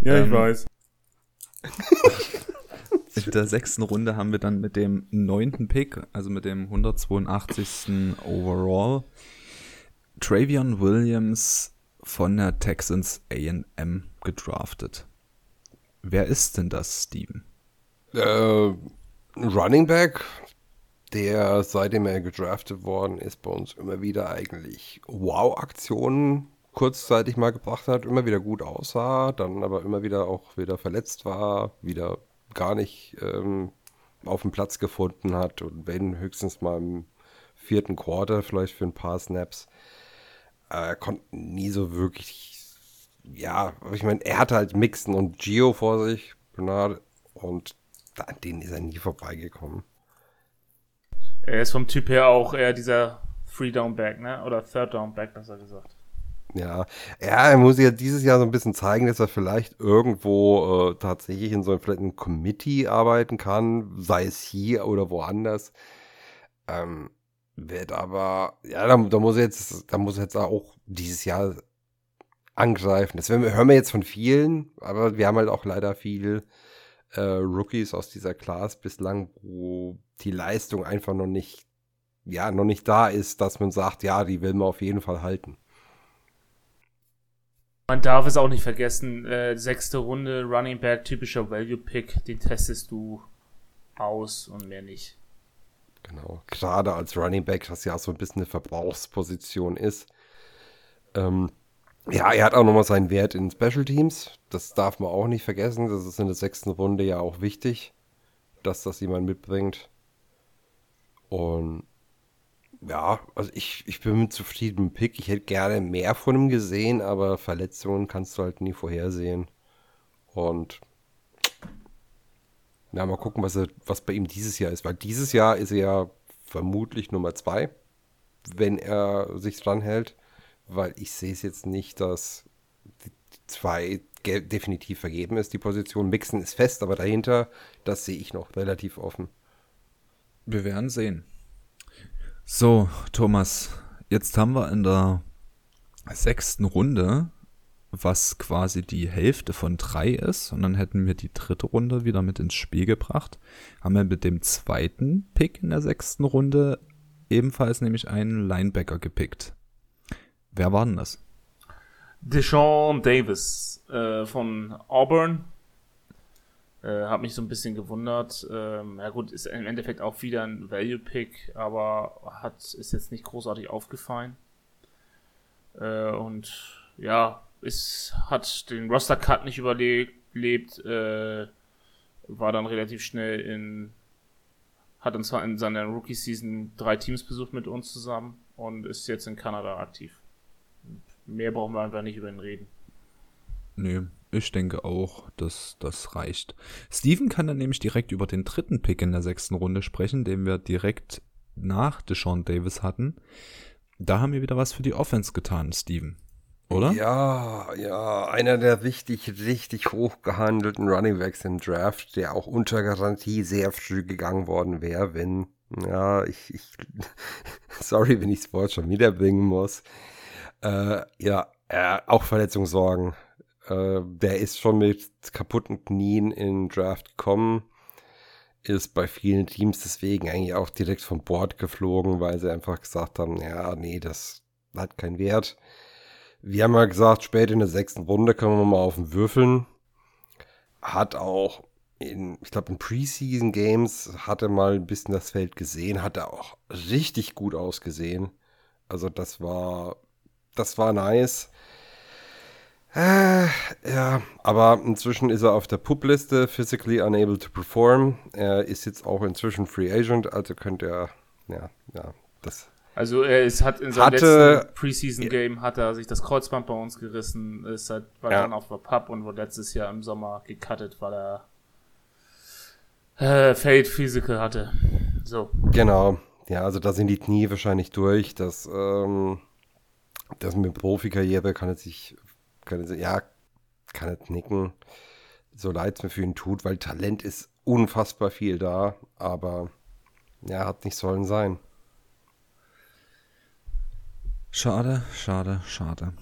Ja, ich ähm, weiß. *laughs* In der sechsten Runde haben wir dann mit dem neunten Pick, also mit dem 182. Overall, Travion Williams von der Texans AM gedraftet. Wer ist denn das, Steven? Äh, Running Back, der seitdem er gedraftet worden ist, bei uns immer wieder eigentlich Wow-Aktionen kurzzeitig mal gebracht hat, immer wieder gut aussah, dann aber immer wieder auch wieder verletzt war, wieder gar nicht ähm, auf dem Platz gefunden hat und wenn höchstens mal im vierten Quarter vielleicht für ein paar Snaps. Er konnte nie so wirklich, ja, ich meine, er hatte halt Mixen und Gio vor sich, Bernard, und an denen ist er nie vorbeigekommen. Er ist vom Typ her auch eher dieser Free Down Back, ne? Oder Third Down Back, besser gesagt. Ja, er muss ja dieses Jahr so ein bisschen zeigen, dass er vielleicht irgendwo äh, tatsächlich in so einem, Committee arbeiten kann, sei es hier oder woanders. Ähm, wird aber, ja, da, da, muss er jetzt, da muss er jetzt auch dieses Jahr angreifen. Das hören wir jetzt von vielen, aber wir haben halt auch leider viel äh, Rookies aus dieser Class bislang, wo die Leistung einfach noch nicht, ja, noch nicht da ist, dass man sagt, ja, die will man auf jeden Fall halten. Man darf es auch nicht vergessen, äh, sechste Runde, Running Back, typischer Value-Pick, den testest du aus und mehr nicht. Genau. Gerade als Running Back, das ja so ein bisschen eine Verbrauchsposition ist. Ähm, ja, er hat auch nochmal seinen Wert in Special Teams. Das darf man auch nicht vergessen. Das ist in der sechsten Runde ja auch wichtig, dass das jemand mitbringt. Und ja, also ich, ich bin mit zufrieden mit Pick. Ich hätte gerne mehr von ihm gesehen, aber Verletzungen kannst du halt nie vorhersehen. Und ja, mal gucken, was, er, was bei ihm dieses Jahr ist. Weil dieses Jahr ist er ja vermutlich Nummer zwei, wenn er sich dran hält. Weil ich sehe es jetzt nicht, dass die zwei definitiv vergeben ist, die Position. Mixen ist fest, aber dahinter, das sehe ich noch relativ offen. Wir werden sehen. So, Thomas, jetzt haben wir in der sechsten Runde, was quasi die Hälfte von drei ist, und dann hätten wir die dritte Runde wieder mit ins Spiel gebracht. Haben wir mit dem zweiten Pick in der sechsten Runde ebenfalls nämlich einen Linebacker gepickt. Wer war denn das? Deshaun Davis äh, von Auburn. Äh, hat mich so ein bisschen gewundert. Ähm, ja gut, ist im Endeffekt auch wieder ein Value-Pick, aber hat ist jetzt nicht großartig aufgefallen. Äh, und ja, ist, hat den Roster-Cut nicht überlebt, äh, war dann relativ schnell in, hat uns zwar in seiner Rookie-Season drei Teams besucht mit uns zusammen und ist jetzt in Kanada aktiv. Mehr brauchen wir einfach nicht über ihn reden. Nö, ich denke auch, dass das reicht. Steven kann dann nämlich direkt über den dritten Pick in der sechsten Runde sprechen, den wir direkt nach Deshaun Davis hatten. Da haben wir wieder was für die Offense getan, Steven. Oder? Ja, ja, einer der richtig, richtig hoch gehandelten Running Backs im Draft, der auch unter Garantie sehr früh gegangen worden wäre, wenn, ja, ich, ich *laughs* sorry, wenn ich das Wort schon wiederbringen muss. Äh, ja, äh, auch Verletzungssorgen. Äh, der ist schon mit kaputten Knien in Draft gekommen. Ist bei vielen Teams deswegen eigentlich auch direkt vom Board geflogen, weil sie einfach gesagt haben, ja, nee, das hat keinen Wert. Wir haben ja gesagt, spät in der sechsten Runde können wir mal auf den Würfeln. Hat auch in, ich glaube, in Preseason Games hat er mal ein bisschen das Feld gesehen, hat er auch richtig gut ausgesehen. Also das war das war nice. Äh, ja, aber inzwischen ist er auf der Pup-Liste, physically unable to perform. Er ist jetzt auch inzwischen Free Agent, also könnte er, ja, ja, das. Also er ist, hat in seinem hatte, letzten Preseason-Game hat er sich das Kreuzband bei uns gerissen, ist halt, war ja. dann auf der Pub und wurde letztes Jahr im Sommer gecuttet, weil er äh, Fade Physical hatte. So. Genau. Ja, also da sind die Knie wahrscheinlich durch. Das, ähm, das mit Profikarriere kann er sich, kann er, ja, kann er nicken. So leid es mir für ihn tut, weil Talent ist unfassbar viel da, aber ja, hat nicht sollen sein. Schade, schade, schade.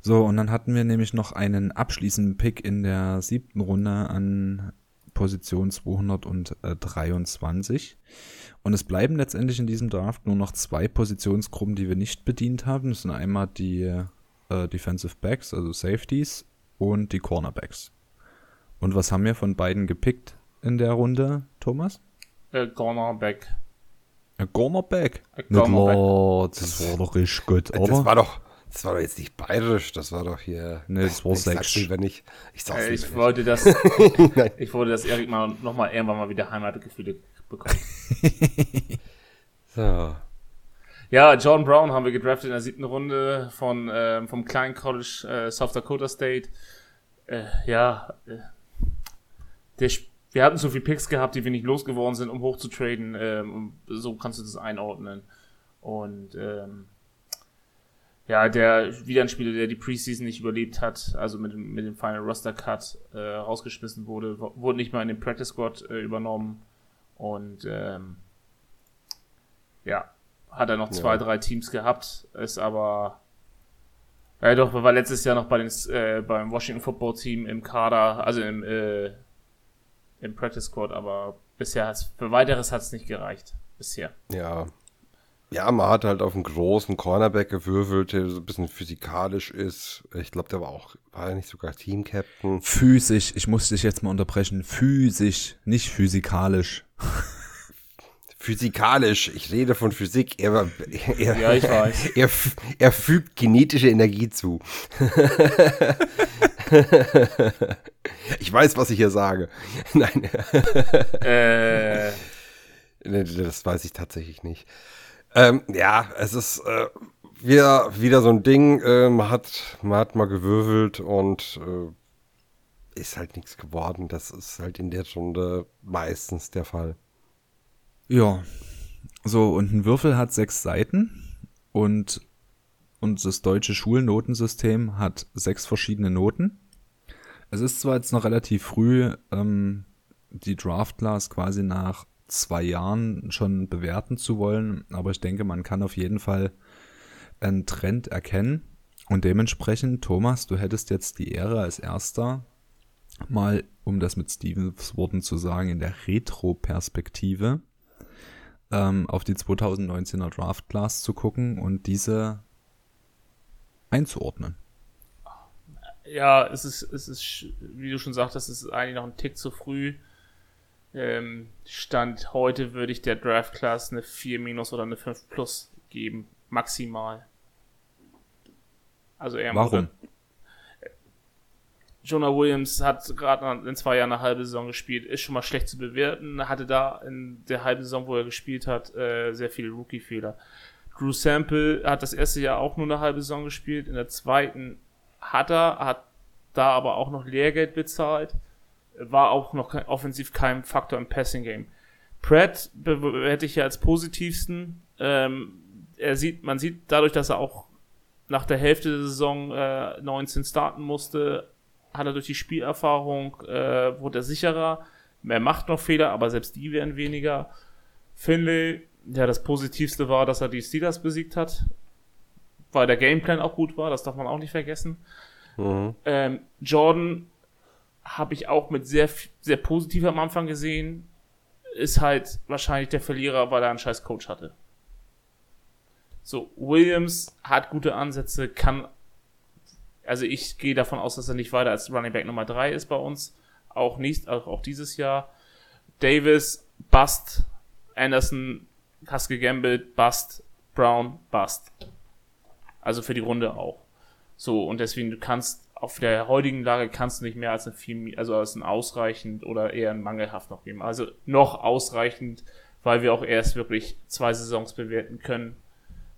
So, und dann hatten wir nämlich noch einen abschließenden Pick in der siebten Runde an Position 223. Und es bleiben letztendlich in diesem Draft nur noch zwei Positionsgruppen, die wir nicht bedient haben. Das sind einmal die äh, Defensive Backs, also Safeties, und die Cornerbacks. Und was haben wir von beiden gepickt in der Runde, Thomas? Äh, Cornerback. Ein Cornerback? Cornerback. das war doch richtig gut, oder? Das war doch, das war doch jetzt nicht bayerisch, das war doch hier. Nee, das war sächsisch. Wenn ich, ich, sag's äh, *laughs* *laughs* ich wollte das, ich wollte, dass Erik mal nochmal irgendwann mal wieder Heimatgefühle bekommt. *laughs* so. Ja, John Brown haben wir gedraftet in der siebten Runde von, ähm, vom kleinen College äh, South Dakota State. Äh, ja, äh, der, wir hatten so viele Picks gehabt, die wir nicht losgeworden sind, um hoch zu traden. Ähm, so kannst du das einordnen. Und ähm, ja, der wieder ein Spieler, der die Preseason nicht überlebt hat, also mit, dem, mit dem Final Roster Cut äh, rausgeschmissen wurde, wurde nicht mal in den Practice Squad äh, übernommen und ähm, ja, hat er noch zwei, ja. drei Teams gehabt, ist aber ja doch, war letztes Jahr noch bei den, äh, beim Washington Football Team im Kader, also im, äh, im Practice Squad, aber bisher hat's, für weiteres hat es nicht gereicht. Bisher. Ja, Ja, man hat halt auf einen großen Cornerback gewürfelt, der so ein bisschen physikalisch ist. Ich glaube, der war auch, war er nicht sogar Team-Captain? Physisch, ich muss dich jetzt mal unterbrechen. Physisch, nicht physikalisch. *laughs* Physikalisch, ich rede von Physik. Er, er, Ja, ich weiß. *laughs* Er, er fügt genetische Energie zu. *laughs* ich weiß, was ich hier sage. *laughs* Nein, Äh, das weiß ich tatsächlich nicht. Ähm, ja, es ist äh, wieder, wieder so ein Ding. Äh, man, hat, man hat mal gewürfelt und äh, ist halt nichts geworden. Das ist halt in der Runde meistens der Fall. Ja. So, und ein Würfel hat sechs Seiten und, und das deutsche Schulnotensystem hat sechs verschiedene Noten. Es ist zwar jetzt noch relativ früh, ähm, die Draft Class quasi nach zwei Jahren schon bewerten zu wollen, aber ich denke, man kann auf jeden Fall einen Trend erkennen. Und dementsprechend, Thomas, du hättest jetzt die Ehre als erster mal, um das mit Stevens Worten zu sagen, in der Retro-Perspektive ähm, auf die 2019er Draft Class zu gucken und diese einzuordnen. ja, es ist, es ist, wie du schon sagtest, es ist eigentlich noch ein Tick zu früh. Ähm, Stand heute würde ich der Draft Class eine 4 minus oder eine 5 plus geben. Maximal. Also eher Warum? Jonah Williams hat gerade in zwei Jahren eine halbe Saison gespielt, ist schon mal schlecht zu bewerten, hatte da in der halben Saison, wo er gespielt hat, äh, sehr viele Rookie-Fehler. Drew Sample hat das erste Jahr auch nur eine halbe Saison gespielt, in der zweiten hat er, hat da aber auch noch Lehrgeld bezahlt, war auch noch kein, offensiv kein Faktor im Passing-Game. Pratt hätte ich ja als positivsten. Ähm, er sieht, man sieht dadurch, dass er auch nach der Hälfte der Saison äh, 19 starten musste, hat er durch die Spielerfahrung, äh, wurde er sicherer. Er macht noch Fehler, aber selbst die werden weniger. Finley, ja, das Positivste war, dass er die Steelers besiegt hat, weil der Gameplan auch gut war, das darf man auch nicht vergessen. Mhm. Ähm, Jordan habe ich auch mit sehr, sehr positiv am Anfang gesehen. Ist halt wahrscheinlich der Verlierer, weil er einen scheiß Coach hatte. So, Williams hat gute Ansätze, kann, also ich gehe davon aus, dass er nicht weiter als Running Back Nummer 3 ist bei uns. Auch nicht, auch, auch dieses Jahr. Davis, Bust. Anderson, hast gegambelt, Bust. Brown, Bust. Also für die Runde auch. So, und deswegen, du kannst auf der heutigen Lage kannst du nicht mehr als ein viel, also als ein ausreichend oder eher ein mangelhaft noch geben. Also noch ausreichend, weil wir auch erst wirklich zwei Saisons bewerten können,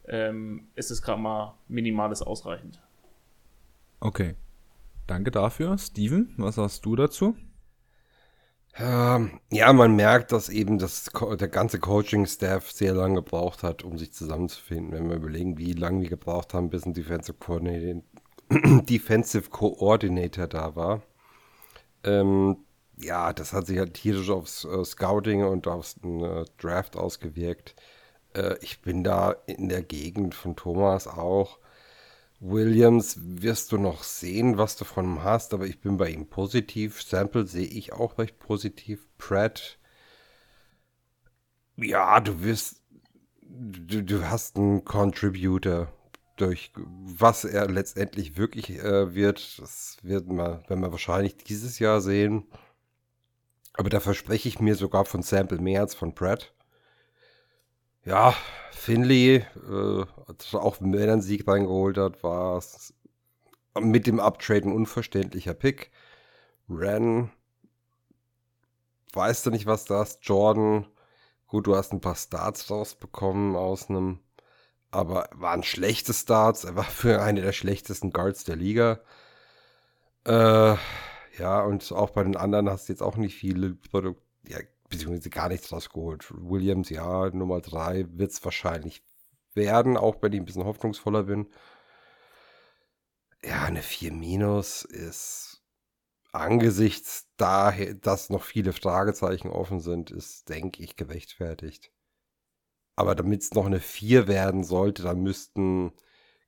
ähm, ist es gerade mal minimales ausreichend. Okay. Danke dafür. Steven, was sagst du dazu? Ähm, ja, man merkt, dass eben das, der ganze Coaching-Staff sehr lange gebraucht hat, um sich zusammenzufinden. Wenn wir überlegen, wie lange die gebraucht haben, bis ein Defensive Coordinator, *clears throat* Defensive Coordinator da war. Ähm, ja, das hat sich halt tierisch aufs äh, Scouting und aufs äh, Draft ausgewirkt. Äh, ich bin da in der Gegend von Thomas auch. Williams wirst du noch sehen, was du von ihm hast, aber ich bin bei ihm positiv. Sample sehe ich auch recht positiv. Pratt, ja, du wirst, du, du hast einen Contributor. Durch was er letztendlich wirklich äh, wird, das wird man, werden wir wahrscheinlich dieses Jahr sehen. Aber da verspreche ich mir sogar von Sample mehr als von Pratt. Ja, Finley, äh, auch wenn er einen Sieg reingeholt hat, war es mit dem Uptrade ein unverständlicher Pick. Ren, weißt du nicht, was das? Jordan, gut, du hast ein paar Starts rausbekommen aus einem, aber waren schlechte Starts. Er war für eine der schlechtesten Guards der Liga. Äh, ja, und auch bei den anderen hast du jetzt auch nicht viele Produkte, ja, beziehungsweise gar nichts rausgeholt. Williams, ja, Nummer 3 wird es wahrscheinlich werden, auch wenn ich ein bisschen hoffnungsvoller bin. Ja, eine 4 minus ist angesichts daher, dass noch viele Fragezeichen offen sind, ist, denke ich, gerechtfertigt. Aber damit es noch eine 4 werden sollte, dann müssten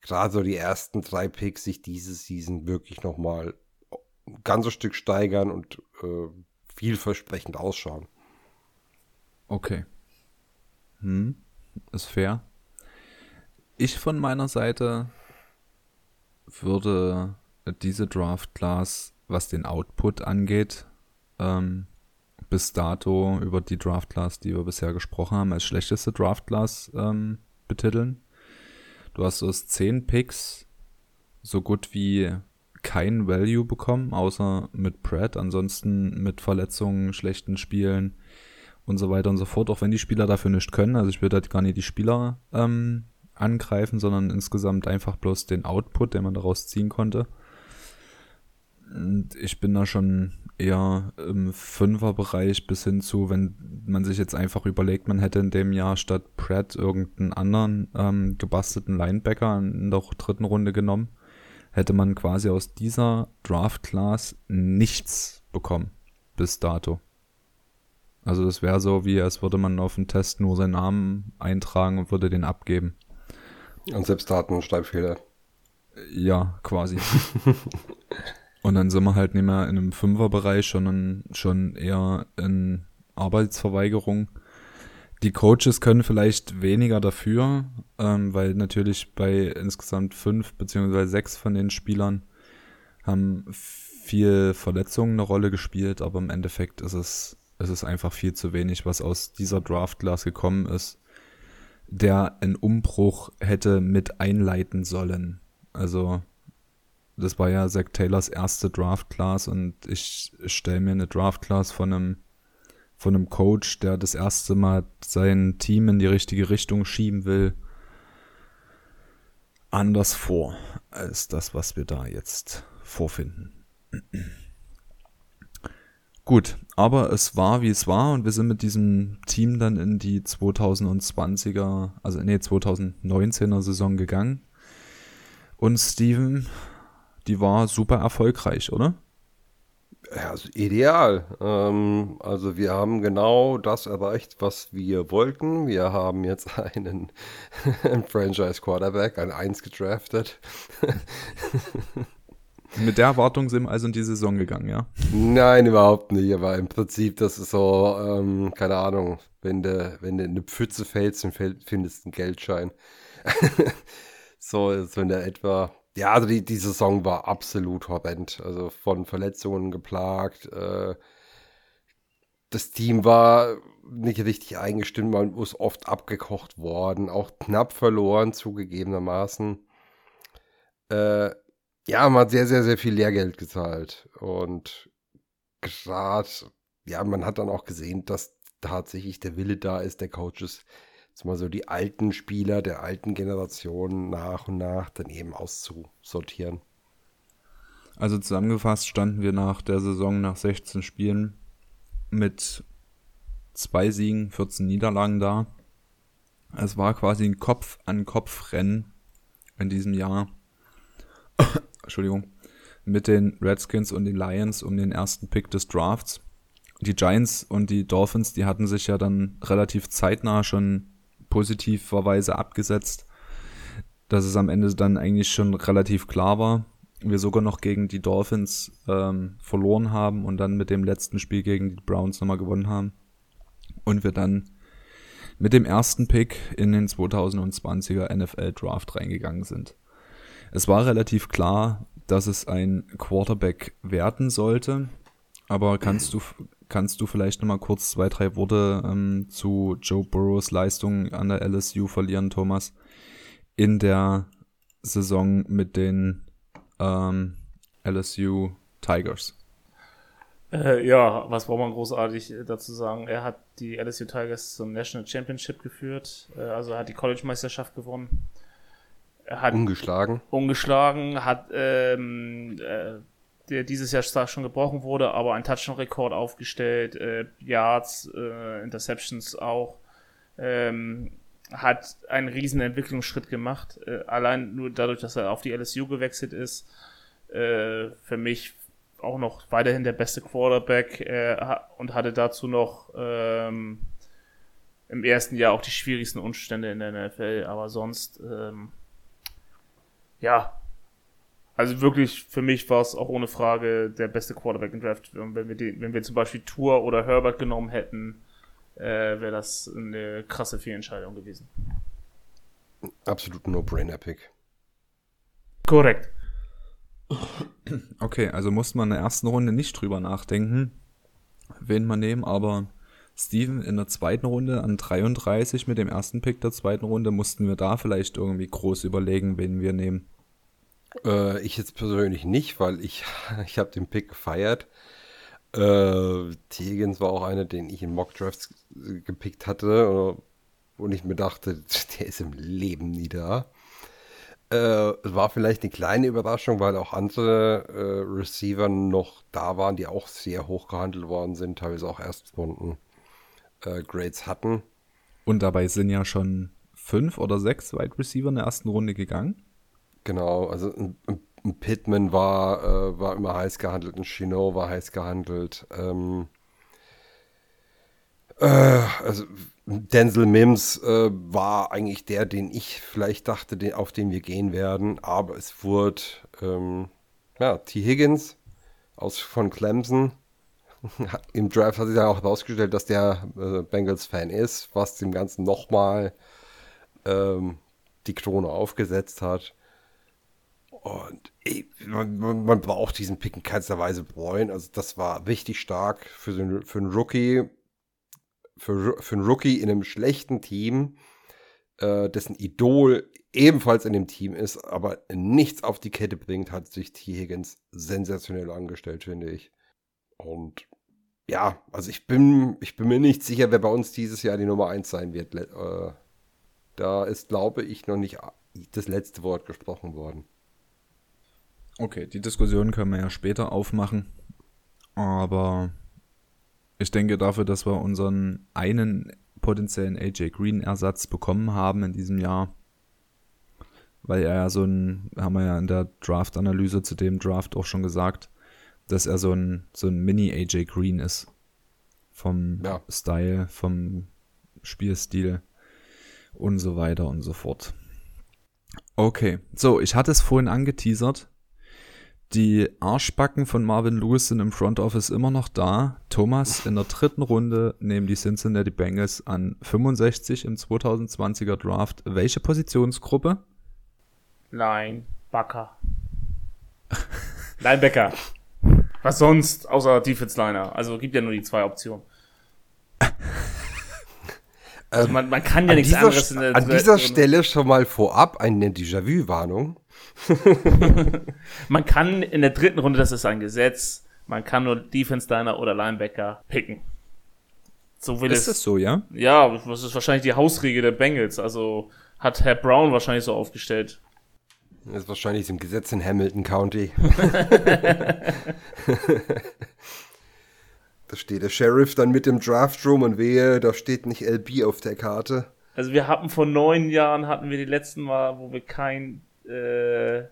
gerade so die ersten drei Picks sich diese Season wirklich nochmal ein ganzes Stück steigern und äh, vielversprechend ausschauen. Okay. Hm, ist fair. ich von meiner Seite würde diese Draft Class, was den Output angeht, ähm, bis dato über die Draft Class, die wir bisher gesprochen haben, als schlechteste Draft Class ähm, betiteln. Du hast aus 10 Picks so gut wie kein Value bekommen, außer mit Pratt, ansonsten mit Verletzungen, schlechten Spielen und so weiter und so fort, auch wenn die Spieler dafür nicht können. Also ich würde halt gar nicht die Spieler ähm, angreifen, sondern insgesamt einfach bloß den Output, den man daraus ziehen konnte. Und ich bin da schon eher im Fünferbereich bis hin zu, wenn man sich jetzt einfach überlegt, man hätte in dem Jahr statt Pratt irgendeinen anderen ähm, gebastelten Linebacker in der dritten Runde genommen, hätte man quasi aus dieser Draft Class nichts bekommen bis dato. Also das wäre so, wie als würde man auf dem Test nur seinen Namen eintragen und würde den abgeben. Und selbst da hat man Schreibfehler. Ja, quasi. *laughs* und dann sind wir halt nicht mehr in einem Fünferbereich, sondern schon eher in Arbeitsverweigerung. Die Coaches können vielleicht weniger dafür, ähm, weil natürlich bei insgesamt fünf beziehungsweise sechs von den Spielern haben viel Verletzungen eine Rolle gespielt, aber im Endeffekt ist es, ist es einfach viel zu wenig, was aus dieser Draft Class gekommen ist der einen Umbruch hätte mit einleiten sollen. Also, das war ja Zach Taylors erste Draft Class und ich stelle mir eine Draft Class von einem, von einem Coach, der das erste Mal sein Team in die richtige Richtung schieben will, anders vor als das, was wir da jetzt vorfinden. Gut, aber es war, wie es war und wir sind mit diesem Team dann in die 2020er, also nee, 2019er Saison gegangen. Und Steven, die war super erfolgreich, oder? Ja, also ideal. Ähm, also wir haben genau das erreicht, was wir wollten. Wir haben jetzt einen, einen *laughs* Franchise Quarterback, ein 1 gedraftet. *laughs* Mit der Erwartung sind wir also in die Saison gegangen, ja? Nein, überhaupt nicht. Aber im Prinzip, das ist so, ähm, keine Ahnung, wenn du, wenn du in eine Pfütze fällst und findest einen Geldschein. *laughs* so, so in der etwa. Ja, also die, die Saison war absolut horrend. Also von Verletzungen geplagt. Äh, das Team war nicht richtig eingestimmt, man ist oft abgekocht worden, auch knapp verloren, zugegebenermaßen. Äh, ja, man hat sehr, sehr, sehr viel Lehrgeld gezahlt. Und gerade, ja, man hat dann auch gesehen, dass tatsächlich der Wille da ist, der Coaches, jetzt mal so die alten Spieler der alten Generation nach und nach dann eben auszusortieren. Also zusammengefasst standen wir nach der Saison nach 16 Spielen mit zwei Siegen, 14 Niederlagen da. Es war quasi ein Kopf-an-Kopf-Rennen in diesem Jahr. Entschuldigung, mit den Redskins und den Lions um den ersten Pick des Drafts. Die Giants und die Dolphins, die hatten sich ja dann relativ zeitnah schon positiverweise abgesetzt, dass es am Ende dann eigentlich schon relativ klar war. Wir sogar noch gegen die Dolphins ähm, verloren haben und dann mit dem letzten Spiel gegen die Browns nochmal gewonnen haben. Und wir dann mit dem ersten Pick in den 2020er NFL Draft reingegangen sind. Es war relativ klar, dass es ein Quarterback werden sollte. Aber kannst du, kannst du vielleicht nochmal kurz zwei, drei Worte ähm, zu Joe Burrows Leistung an der LSU verlieren, Thomas? In der Saison mit den ähm, LSU Tigers. Äh, ja, was braucht man großartig dazu sagen? Er hat die LSU Tigers zum National Championship geführt, äh, also er hat die College-Meisterschaft gewonnen hat ungeschlagen. Ungeschlagen, hat ähm, äh, der dieses Jahr stark schon gebrochen wurde, aber ein Touchdown-Rekord aufgestellt, äh, Yards, äh, Interceptions auch. Ähm, hat einen riesen Entwicklungsschritt gemacht. Äh, allein nur dadurch, dass er auf die LSU gewechselt ist. Äh, für mich auch noch weiterhin der beste Quarterback äh, und hatte dazu noch ähm, im ersten Jahr auch die schwierigsten Umstände in der NFL. Aber sonst ähm, ja, also wirklich, für mich war es auch ohne Frage der beste Quarterback im Draft. Wenn wir, den, wenn wir zum Beispiel Tour oder Herbert genommen hätten, äh, wäre das eine krasse Fehlentscheidung gewesen. Absolut No-Brainer-Pick. Korrekt. Okay, also musste man in der ersten Runde nicht drüber nachdenken, wen man nehmen, aber Steven in der zweiten Runde an 33 mit dem ersten Pick der zweiten Runde mussten wir da vielleicht irgendwie groß überlegen, wen wir nehmen. Äh, ich jetzt persönlich nicht, weil ich, *laughs* ich habe den Pick gefeiert. Äh, Higgins war auch einer, den ich in Mock Drafts gepickt hatte und ich mir dachte, *laughs* der ist im Leben nie da. Äh, es war vielleicht eine kleine Überraschung, weil auch andere äh, Receiver noch da waren, die auch sehr hoch gehandelt worden sind, teilweise auch Erstrunden äh, Grades hatten. Und dabei sind ja schon fünf oder sechs Wide Receiver in der ersten Runde gegangen. Genau, also ein, ein Pittman war, äh, war immer heiß gehandelt, ein Chino war heiß gehandelt. Ähm, äh, also Denzel Mims äh, war eigentlich der, den ich vielleicht dachte, den, auf den wir gehen werden, aber es wurde ähm, ja, T. Higgins aus von Clemson. *laughs* Im Draft hat sich dann auch herausgestellt, dass der äh, Bengals-Fan ist, was dem Ganzen nochmal ähm, die Krone aufgesetzt hat. Und ey, man, man, braucht diesen Pick in keinster Weise bereuen. Also das war richtig stark für, so für einen Rookie für, für einen Rookie in einem schlechten Team, äh, dessen Idol ebenfalls in dem Team ist, aber nichts auf die Kette bringt, hat sich T. Higgins sensationell angestellt, finde ich. Und ja, also ich bin, ich bin mir nicht sicher, wer bei uns dieses Jahr die Nummer 1 sein wird. Äh, da ist, glaube ich, noch nicht das letzte Wort gesprochen worden. Okay, die Diskussion können wir ja später aufmachen. Aber ich denke dafür, dass wir unseren einen potenziellen AJ Green Ersatz bekommen haben in diesem Jahr, weil er ja so ein, haben wir ja in der Draft-Analyse zu dem Draft auch schon gesagt, dass er so ein, so ein Mini-AJ Green ist. Vom ja. Style, vom Spielstil und so weiter und so fort. Okay, so, ich hatte es vorhin angeteasert. Die Arschbacken von Marvin Lewis sind im Front Office immer noch da. Thomas in der dritten Runde nehmen die Cincinnati Bengals an 65 im 2020er Draft. Welche Positionsgruppe? *laughs* Linebacker. Linebacker. Was sonst außer Defense Liner? Also gibt ja nur die zwei Optionen. *laughs* Also man, man kann ja nichts dieser, anderes in der An dieser Stelle schon mal vorab eine Déjà-vu-Warnung. *laughs* man kann in der dritten Runde, das ist ein Gesetz, man kann nur Defense Liner oder Linebacker picken. So will ist es. das so, ja? Ja, das ist wahrscheinlich die Hausregel der Bengals. Also hat Herr Brown wahrscheinlich so aufgestellt. Das ist wahrscheinlich im Gesetz in Hamilton County. *laughs* da steht der Sheriff dann mit dem Draftroom und wehe, da steht nicht LB auf der Karte. Also wir hatten vor neun Jahren hatten wir die letzten Mal, wo wir kein äh,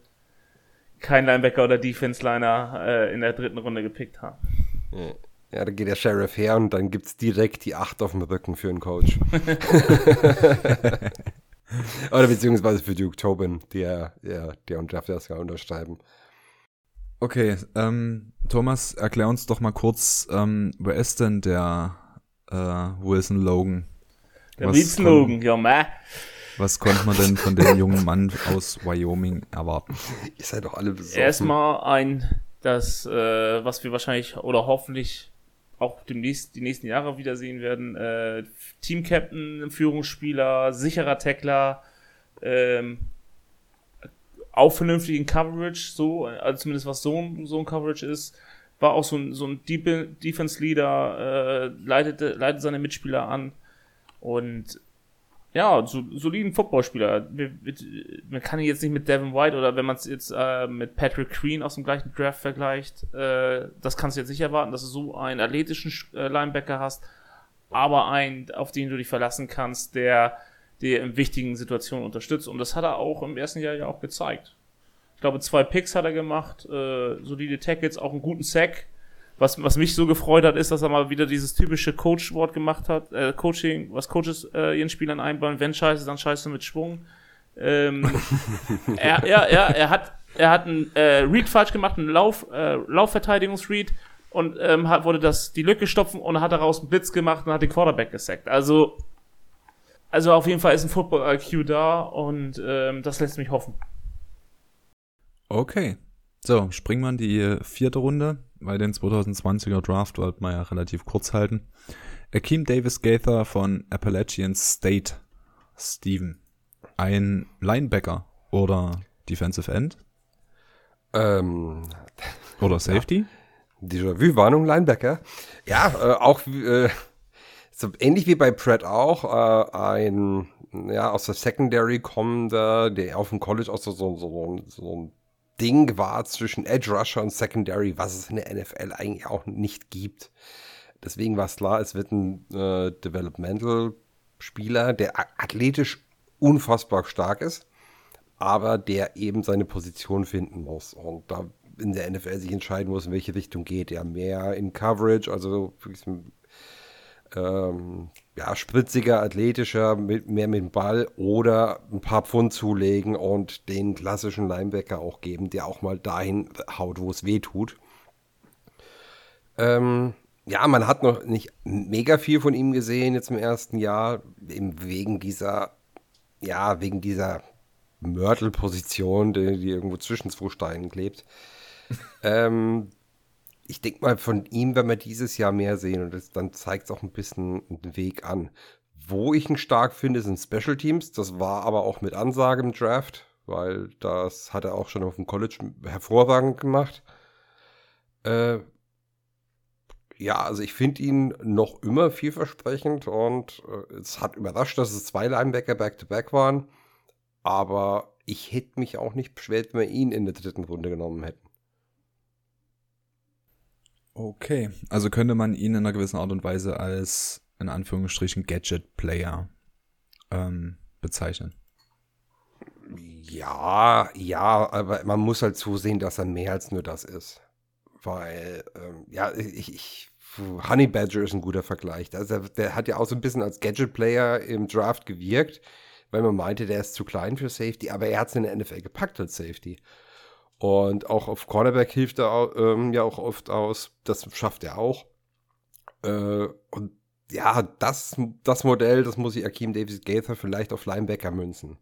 kein Linebacker oder Defense Liner äh, in der dritten Runde gepickt haben. Ja, da geht der Sheriff her und dann gibt es direkt die 8 auf dem Rücken für einen Coach. *laughs* *laughs* oder beziehungsweise für Duke Tobin, der, der, der und darf das ja unterschreiben. Okay, ähm, Thomas, erklär uns doch mal kurz, ähm, wer ist denn der äh, Wilson Logan? Der Wilson Logan, ja, meh. Was konnte man denn von dem jungen Mann aus Wyoming erwarten? Ihr seid doch alle besorgt. Erstmal ein, das, äh, was wir wahrscheinlich oder hoffentlich auch demnächst die nächsten Jahre wiedersehen werden. Äh, Team-Captain, Führungsspieler, sicherer Tackler, ähm, auch vernünftig in Coverage, so, also zumindest was so ein, so ein Coverage ist. War auch so ein, so ein Defense-Leader, äh, leitete, leitet seine Mitspieler an. Und ja, so, soliden Footballspieler. Man kann ihn jetzt nicht mit Devin White oder wenn man es jetzt äh, mit Patrick Green aus dem gleichen Draft vergleicht, äh, das kannst du jetzt nicht erwarten, dass du so einen athletischen äh, Linebacker hast, aber einen, auf den du dich verlassen kannst, der dir in wichtigen Situationen unterstützt. Und das hat er auch im ersten Jahr ja auch gezeigt. Ich glaube, zwei Picks hat er gemacht, äh, solide Tackles, auch einen guten Sack was, was mich so gefreut hat, ist, dass er mal wieder dieses typische Coach-Wort gemacht hat, äh, Coaching, was Coaches äh, ihren Spielern einbauen, wenn scheiße, dann scheiße mit Schwung. Ähm, *laughs* er, ja, ja, er hat, er hat einen äh, Read falsch gemacht, einen Lauf, äh, Laufverteidigungsread und ähm, hat, wurde das die Lücke stopfen und hat daraus einen Blitz gemacht und hat den Quarterback gesackt. Also Also auf jeden Fall ist ein Football-IQ da und ähm, das lässt mich hoffen. Okay. So, springen wir in die vierte Runde, weil den 2020er Draft wollten wir ja relativ kurz halten. Akeem Davis Gaither von Appalachian State. Steven. Ein Linebacker oder Defensive End? Ähm, Oder Safety? Déjà-vu-Warnung, Linebacker. Ja, äh, auch äh, so ähnlich wie bei Pratt auch, äh, ein ja, aus der Secondary kommender, der auf dem College auch so, so, so, so ein Ding war zwischen Edge Rusher und Secondary, was es in der NFL eigentlich auch nicht gibt. Deswegen war es klar, es wird ein äh, Developmental-Spieler, der athletisch unfassbar stark ist, aber der eben seine Position finden muss und da in der NFL sich entscheiden muss, in welche Richtung geht. Ja, mehr in Coverage, also ähm, ja, spritziger, athletischer, mit, mehr mit dem Ball oder ein paar Pfund zulegen und den klassischen Linebacker auch geben, der auch mal dahin haut, wo es weh tut. Ähm, ja, man hat noch nicht mega viel von ihm gesehen jetzt im ersten Jahr, eben wegen dieser, ja, wegen dieser Mörtelposition, die, die irgendwo zwischen zwei Steinen klebt. *laughs* ähm, ich denke mal, von ihm werden wir dieses Jahr mehr sehen und das, dann zeigt es auch ein bisschen den Weg an. Wo ich ihn stark finde, sind Special Teams. Das war aber auch mit Ansage im Draft, weil das hat er auch schon auf dem College hervorragend gemacht. Äh, ja, also ich finde ihn noch immer vielversprechend und äh, es hat überrascht, dass es zwei Linebacker back-to-back -back waren. Aber ich hätte mich auch nicht beschwert, wenn wir ihn in der dritten Runde genommen hätten. Okay, also könnte man ihn in einer gewissen Art und Weise als in Anführungsstrichen Gadget-Player ähm, bezeichnen. Ja, ja, aber man muss halt zusehen, dass er mehr als nur das ist. Weil, ähm, ja, ich, ich, Honey Badger ist ein guter Vergleich. Also der hat ja auch so ein bisschen als Gadget-Player im Draft gewirkt, weil man meinte, der ist zu klein für Safety, aber er hat es in der NFL gepackt als Safety. Und auch auf Cornerback hilft er ähm, ja auch oft aus. Das schafft er auch. Äh, und ja, das, das Modell, das muss ich Akeem Davis Gaither vielleicht auf Linebacker münzen.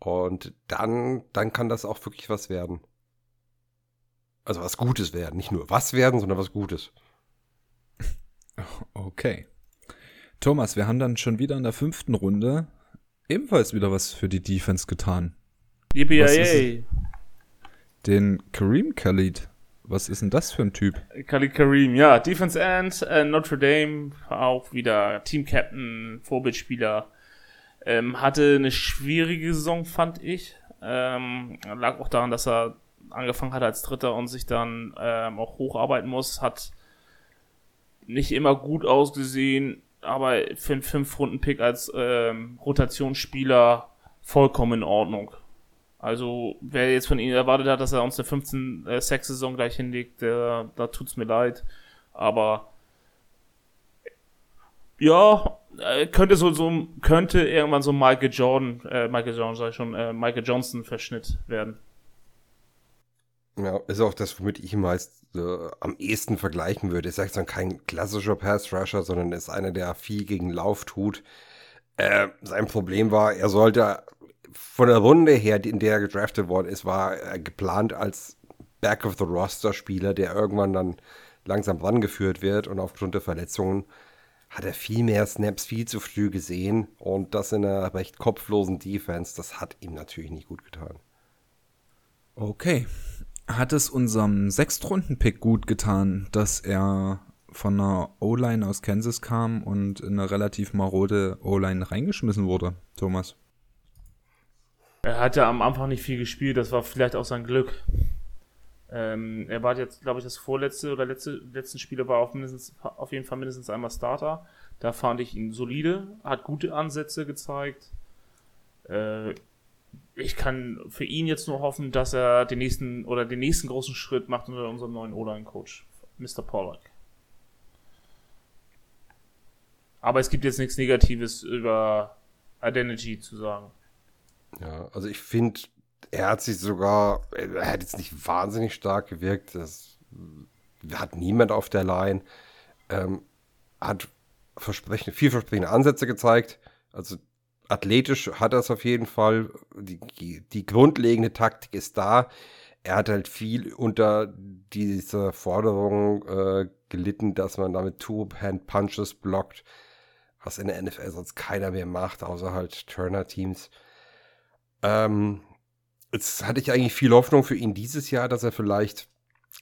Und dann, dann kann das auch wirklich was werden. Also was Gutes werden. Nicht nur was werden, sondern was Gutes. *laughs* Okay. Thomas, wir haben dann schon wieder in der fünften Runde ebenfalls wieder was für die Defense getan. Yippie Den Kareem Khalid. Was ist denn das für ein Typ? Khalid Kareem, ja, Defense End, äh, Notre Dame, auch wieder Team Captain, Vorbildspieler. Ähm, hatte eine schwierige Saison, fand ich. Ähm, lag auch daran, dass er angefangen hat als Dritter und sich dann ähm, auch hocharbeiten muss. Hat nicht immer gut ausgesehen, aber für einen Fünf-Runden-Pick als ähm, Rotationsspieler vollkommen in Ordnung. Also, wer jetzt von ihm erwartet hat, dass er uns eine 15-Sex-Saison äh, gleich hinlegt, der, da tut's mir leid. Aber ja, äh, könnte so, so könnte irgendwann so Michael Jordan, äh, Michael Jordan sag ich schon, äh, Michael Johnson Verschnitt werden. Ja, ist auch das, womit ich ihn meist äh, am ehesten vergleichen würde. Ist dann kein klassischer Pass-Rusher, sondern ist einer, der viel gegen Lauf tut. Äh, sein Problem war, er sollte von der Runde her, in der er gedraftet worden ist, war er geplant als Back-of-the-Roster-Spieler, der irgendwann dann langsam rangeführt wird und aufgrund der Verletzungen hat er viel mehr Snaps viel zu früh gesehen und das in einer recht kopflosen Defense, das hat ihm natürlich nicht gut getan. Okay, hat es unserem Sechstrunden-Pick gut getan, dass er von einer O-Line aus Kansas kam und in eine relativ marode O-Line reingeschmissen wurde, Thomas? Er hatte am Anfang nicht viel gespielt, das war vielleicht auch sein Glück. Ähm, er war jetzt, glaube ich, das vorletzte oder letzte, letzten Spiele war auf, mindestens, auf jeden Fall mindestens einmal Starter. Da fand ich ihn solide, hat gute Ansätze gezeigt. Äh, ich kann für ihn jetzt nur hoffen, dass er den nächsten oder den nächsten großen Schritt macht unter unserem neuen O-Line-Coach, Mr. Pollack. Aber es gibt jetzt nichts Negatives über Identity zu sagen. Ja, also ich finde, er hat sich sogar, er hat jetzt nicht wahnsinnig stark gewirkt. Das hat niemand auf der Line. Ähm, hat versprechende, vielversprechende Ansätze gezeigt. Also athletisch hat er es auf jeden Fall. Die, die grundlegende Taktik ist da. Er hat halt viel unter dieser Forderung äh, gelitten, dass man damit Two-Hand-Punches blockt, was in der NFL sonst keiner mehr macht, außer halt Turner-Teams. Ähm, jetzt hatte ich eigentlich viel Hoffnung für ihn dieses Jahr, dass er vielleicht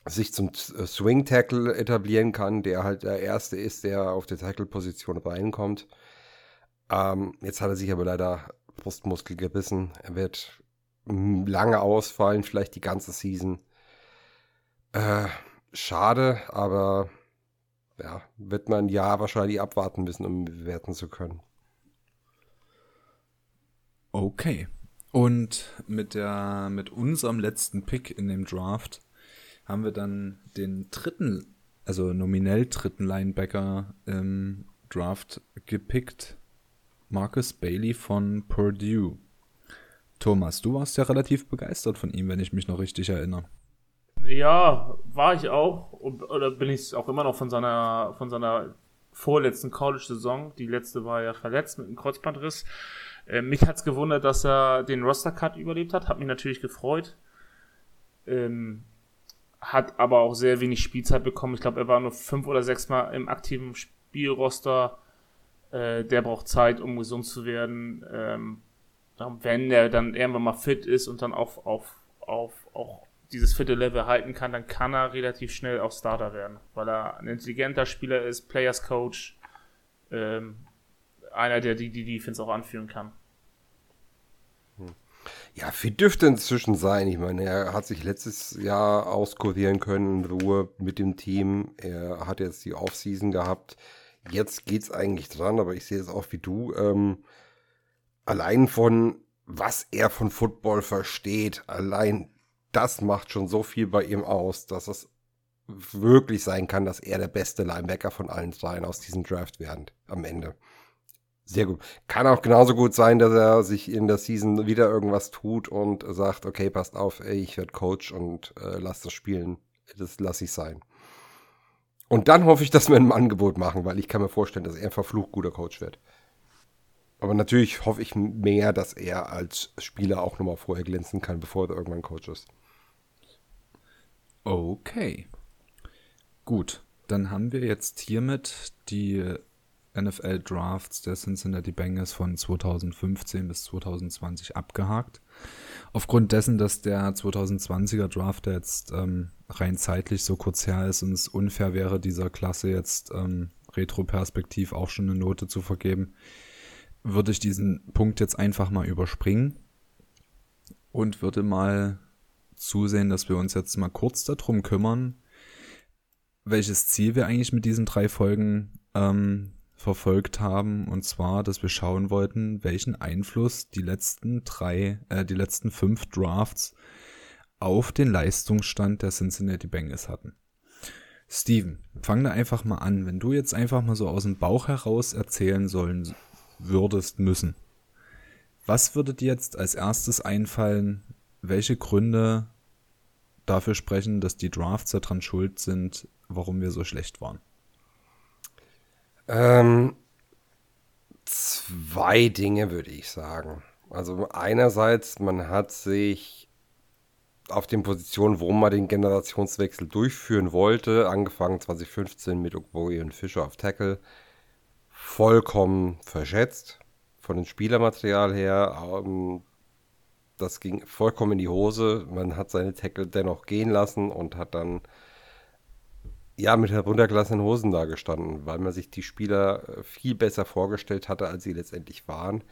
sich zum äh, Swing Tackle etablieren kann, der halt der erste ist, der auf der Tackle Position reinkommt. Ähm, jetzt hat er sich aber leider Brustmuskel gebissen. Er wird lange ausfallen, vielleicht die ganze Season. Äh, schade, aber ja, wird man ja wahrscheinlich abwarten müssen, um bewerten zu können. Okay. Und mit der, mit unserem letzten Pick in dem Draft haben wir dann den dritten, also nominell dritten Linebacker im Draft gepickt. Marcus Bailey von Purdue. Thomas, du warst ja relativ begeistert von ihm, wenn ich mich noch richtig erinnere. Ja, war ich auch. Oder bin ich auch immer noch von seiner, von seiner vorletzten College-Saison. Die letzte war ja verletzt mit einem Kreuzbandriss. Äh, mich hat's gewundert, dass er den Roster-Cut überlebt hat. Hat mich natürlich gefreut. Ähm, hat aber auch sehr wenig Spielzeit bekommen. Ich glaube, er war nur fünf oder sechs Mal im aktiven Spielroster. Äh, der braucht Zeit, um gesund zu werden. Ähm, wenn er dann irgendwann mal fit ist und dann auf, auf, auf auch dieses vierte Level halten kann, dann kann er relativ schnell auch Starter werden, weil er ein intelligenter Spieler ist, Players Coach, ähm, einer, der die, die Defense auch anführen kann. Ja, fit dürfte inzwischen sein. Ich meine, er hat sich letztes Jahr auskurieren können in Ruhe mit dem Team. Er hat jetzt die Offseason gehabt. Jetzt geht's eigentlich dran, aber ich sehe es auch wie du. Ähm, allein von was er von Football versteht, allein das macht schon so viel bei ihm aus, dass es wirklich sein kann, dass er der beste Linebacker von allen dreien aus diesem Draft werden am Ende. Sehr gut. Kann auch genauso gut sein, dass er sich in der Season wieder irgendwas tut und sagt, okay, passt auf, ey, ich werde Coach und äh, lass das spielen. Das lasse ich sein. Und dann hoffe ich, dass wir ein Angebot machen, weil ich kann mir vorstellen, dass er ein verflucht guter Coach wird. Aber natürlich hoffe ich mehr, dass er als Spieler auch nochmal vorher glänzen kann, bevor er irgendwann Coach ist. Okay. Gut, dann haben wir jetzt hiermit die NFL Drafts der Cincinnati Bengals von 2015 bis 2020 abgehakt. Aufgrund dessen, dass der 2020er Draft jetzt ähm, rein zeitlich so kurz her ist und es unfair wäre, dieser Klasse jetzt ähm, retroperspektiv auch schon eine Note zu vergeben, würde ich diesen Punkt jetzt einfach mal überspringen und würde mal zusehen, dass wir uns jetzt mal kurz darum kümmern, welches Ziel wir eigentlich mit diesen drei Folgen ähm, verfolgt haben. Und zwar, dass wir schauen wollten, welchen Einfluss die letzten drei, äh, die letzten fünf Drafts auf den Leistungsstand der Cincinnati Bengals hatten. Steven, fang da einfach mal an. Wenn du jetzt einfach mal so aus dem Bauch heraus erzählen sollen würdest müssen, was würde dir jetzt als erstes einfallen, welche Gründe dafür sprechen, dass die Drafts daran schuld sind, warum wir so schlecht waren? Ähm, zwei Dinge würde ich sagen. Also einerseits, man hat sich auf den Positionen, wo man den Generationswechsel durchführen wollte, angefangen 2015 mit Ogboy und Fischer auf Tackle, vollkommen verschätzt von dem Spielermaterial her. Ähm, das ging vollkommen in die Hose. Man hat seine Tackle dennoch gehen lassen und hat dann ja mit heruntergelassenen Hosen dagestanden, weil man sich die Spieler äh, viel besser vorgestellt hatte, als sie letztendlich waren.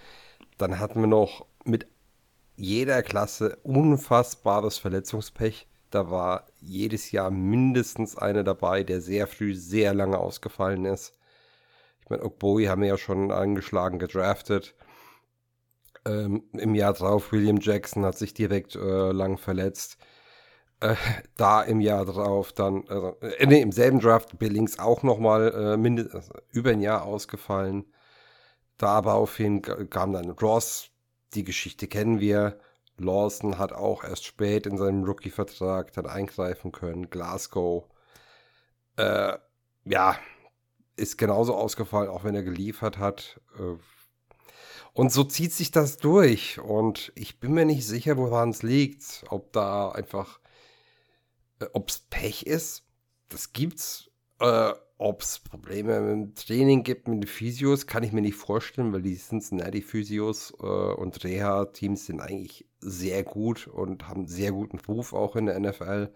Dann hatten wir noch mit jeder Klasse unfassbares Verletzungspech. Da war jedes Jahr mindestens einer dabei, der sehr früh, sehr lange ausgefallen ist. Ich meine, Okboi haben wir ja schon angeschlagen gedraftet. Ähm, Im Jahr drauf, William Jackson hat sich direkt äh, lang verletzt. Äh, da im Jahr drauf dann, also, äh, nee, im selben Draft Billings auch nochmal äh, mindestens also über ein Jahr ausgefallen. Daraufhin kam dann Ross, die Geschichte kennen wir. Lawson hat auch erst spät in seinem Rookie-Vertrag dann eingreifen können. Glasgow, äh, ja, ist genauso ausgefallen, auch wenn er geliefert hat. Äh, Und so zieht sich das durch. Und ich bin mir nicht sicher, woran es liegt. Ob da einfach, ob es Pech ist, das gibt's. Äh, ob es Probleme im Training gibt mit den Physios, kann ich mir nicht vorstellen, weil die Cincinnati Physios äh, und Reha-Teams sind eigentlich sehr gut und haben sehr guten Ruf auch in der NFL.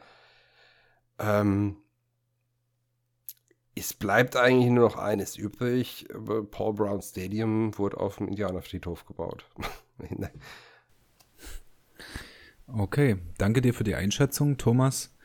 Ähm, es bleibt eigentlich nur noch eines übrig. Paul Brown Stadium wurde auf dem Indianerfriedhof gebaut. *laughs* okay, danke dir für die Einschätzung, Thomas.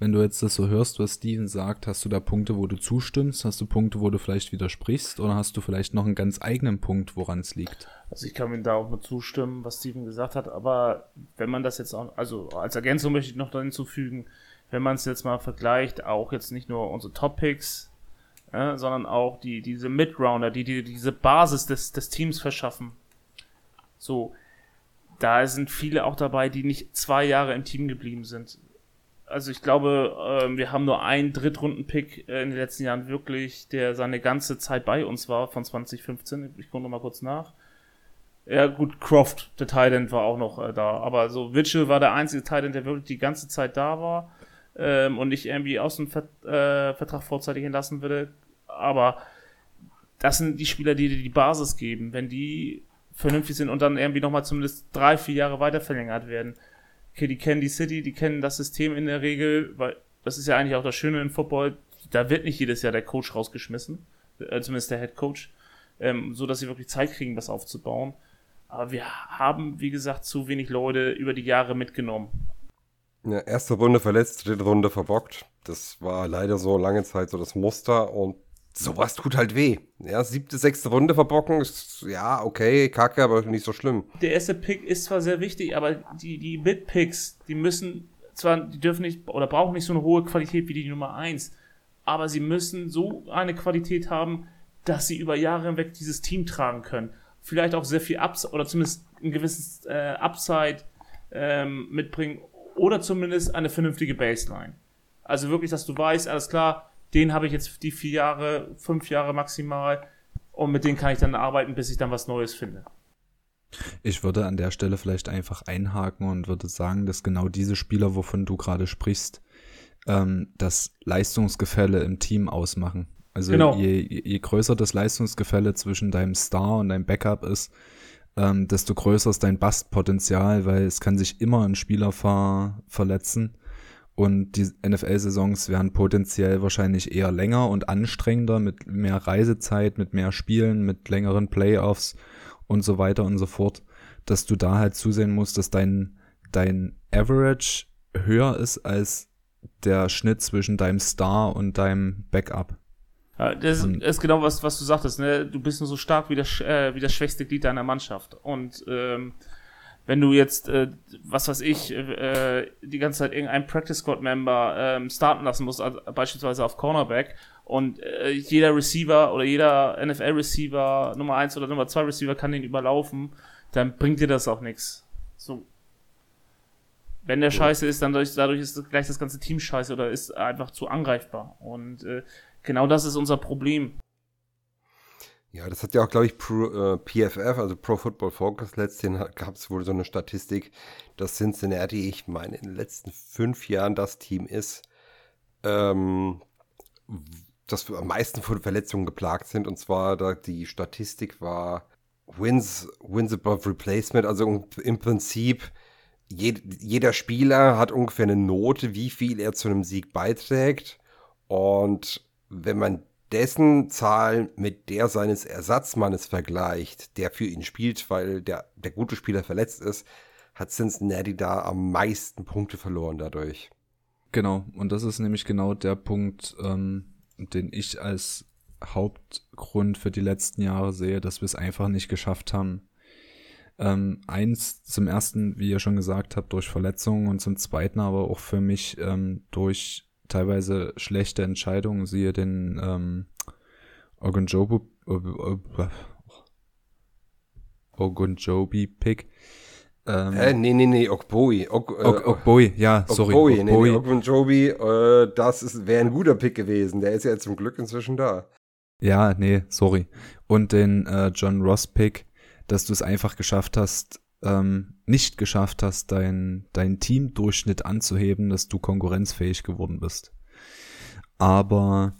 Wenn du jetzt das so hörst, was Steven sagt, hast du da Punkte, wo du zustimmst? Hast du Punkte, wo du vielleicht widersprichst? Oder hast du vielleicht noch einen ganz eigenen Punkt, woran es liegt? Also ich kann ihm da auch nur zustimmen, was Steven gesagt hat. Aber wenn man das jetzt auch, also als Ergänzung möchte ich noch hinzufügen, wenn man es jetzt mal vergleicht, auch jetzt nicht nur unsere Top-Picks, ja, sondern auch die, diese Mid-Rounder, die, die diese Basis des, des Teams verschaffen. So, da sind viele auch dabei, die nicht zwei Jahre im Team geblieben sind also ich glaube, äh, wir haben nur einen Drittrunden-Pick äh, in den letzten Jahren wirklich, der seine ganze Zeit bei uns war, von 2015. Ich gucke nochmal kurz nach. Ja, gut, Croft, der Titan, war auch noch äh, da. Aber so, Mitchell war der einzige Titan, der wirklich die ganze Zeit da war ähm, und nicht irgendwie aus dem Ver äh, Vertrag vorzeitig entlassen würde. Aber das sind die Spieler, die dir die Basis geben. Wenn die vernünftig sind und dann irgendwie nochmal zumindest drei, vier Jahre weiter verlängert werden, okay, die kennen die City, die kennen das System in der Regel, weil das ist ja eigentlich auch das Schöne im Football, da wird nicht jedes Jahr der Coach rausgeschmissen, äh, zumindest der Head Coach, ähm, so dass sie wirklich Zeit kriegen, das aufzubauen. Aber wir haben, wie gesagt, zu wenig Leute über die Jahre mitgenommen. Ja, erste Runde verletzt, dritte Runde verbockt. Das war leider so lange Zeit so das Muster und sowas tut halt weh. Ja, siebte, sechste Runde verbocken ist, ja, okay, kacke, aber nicht so schlimm. Der erste Pick ist zwar sehr wichtig, aber die, die Mid-Picks, die müssen zwar, die dürfen nicht oder brauchen nicht so eine hohe Qualität wie die Nummer 1, aber sie müssen so eine Qualität haben, dass sie über Jahre hinweg dieses Team tragen können. Vielleicht auch sehr viel Upside oder zumindest ein gewisses äh, Upside ähm, mitbringen oder zumindest eine vernünftige Baseline. Also wirklich, dass du weißt, alles klar, den habe ich jetzt die vier Jahre, fünf Jahre maximal und mit denen kann ich dann arbeiten, bis ich dann was Neues finde. Ich würde an der Stelle vielleicht einfach einhaken und würde sagen, dass genau diese Spieler, wovon du gerade sprichst, ähm, das Leistungsgefälle im Team ausmachen. Also genau. je, je größer das Leistungsgefälle zwischen deinem Star und deinem Backup ist, ähm, desto größer ist dein Bastpotenzial, weil es kann sich immer ein Spieler ver verletzen und die NFL-Saisons werden potenziell wahrscheinlich eher länger und anstrengender, mit mehr Reisezeit, mit mehr Spielen, mit längeren Playoffs und so weiter und so fort, dass du da halt zusehen musst, dass dein, dein Average höher ist als der Schnitt zwischen deinem Star und deinem Backup. Ja, das und ist genau was, was du sagtest, ne? Du bist nur so stark wie das, äh, wie das schwächste Glied deiner Mannschaft. Und ähm, wenn du jetzt, äh, was weiß ich, äh, die ganze Zeit irgendeinen Practice Squad Member ähm, starten lassen musst, also beispielsweise auf Cornerback, und äh, jeder Receiver oder jeder NFL Receiver, Nummer 1 oder Nummer 2 Receiver kann den überlaufen, dann bringt dir das auch nichts. So. Wenn der ja. scheiße ist, dann dadurch, dadurch ist gleich das ganze Team scheiße oder ist einfach zu angreifbar. Und äh, genau das ist unser Problem. Ja, das hat ja auch, glaube ich, Pro, äh, PFF, also Pro Football Focus, letztens gab es wohl so eine Statistik, dass Cincinnati, ich meine, in den letzten fünf Jahren das Team ist, ähm, das am meisten von Verletzungen geplagt sind. Und zwar, da die Statistik war Wins, Wins above Replacement, also im Prinzip jeder Spieler hat ungefähr eine Note, wie viel er zu einem Sieg beiträgt. Und wenn man dessen Zahl mit der seines Ersatzmannes vergleicht, der für ihn spielt, weil der, der gute Spieler verletzt ist, hat Cincinnati da am meisten Punkte verloren dadurch. Genau, und das ist nämlich genau der Punkt, ähm, den ich als Hauptgrund für die letzten Jahre sehe, dass wir es einfach nicht geschafft haben. Ähm, eins zum ersten, wie ihr schon gesagt habt, durch Verletzungen und zum zweiten aber auch für mich ähm, durch teilweise schlechte Entscheidungen, siehe den ähm, Ogunjobu äh, Ogunjobi-Pick. Ähm, Hä? Nee, nee, nee, Okboi. Ok, äh, Okboi, ja, sorry. Okboi, nee, nee, Ogunjobi, äh, das wäre ein guter Pick gewesen. Der ist ja zum Glück inzwischen da. Ja, nee, sorry. Und den äh, John Ross-Pick, dass du es einfach geschafft hast, ähm, nicht geschafft hast, dein, dein Teamdurchschnitt anzuheben, dass du konkurrenzfähig geworden bist. Aber,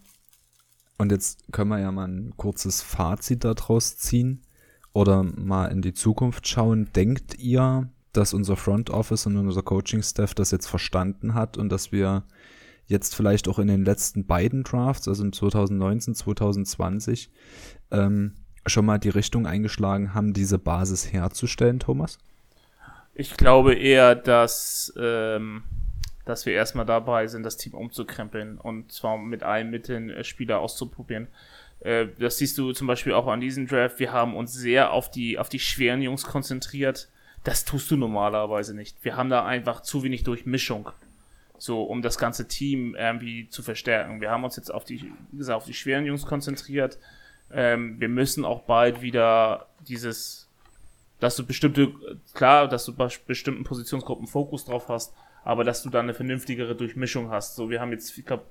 und jetzt können wir ja mal ein kurzes Fazit daraus ziehen oder mal in die Zukunft schauen. Denkt ihr, dass unser Front Office und unser Coaching Staff das jetzt verstanden hat und dass wir jetzt vielleicht auch in den letzten beiden Drafts, also in 2019, 2020, ähm, schon mal die Richtung eingeschlagen haben, diese Basis herzustellen, Thomas? Ich glaube eher, dass, ähm, dass wir erstmal dabei sind, das Team umzukrempeln und zwar mit allen Mitteln äh, Spieler auszuprobieren. Äh, das siehst du zum Beispiel auch an diesem Draft. Wir haben uns sehr auf die, auf die schweren Jungs konzentriert. Das tust du normalerweise nicht. Wir haben da einfach zu wenig Durchmischung. So, um das ganze Team irgendwie zu verstärken. Wir haben uns jetzt auf die, wie gesagt, auf die schweren Jungs konzentriert. Ähm, wir müssen auch bald wieder dieses, dass du bestimmte, klar, dass du bei bestimmten Positionsgruppen Fokus drauf hast, aber dass du da eine vernünftigere Durchmischung hast. So, wir haben jetzt, ich glaube,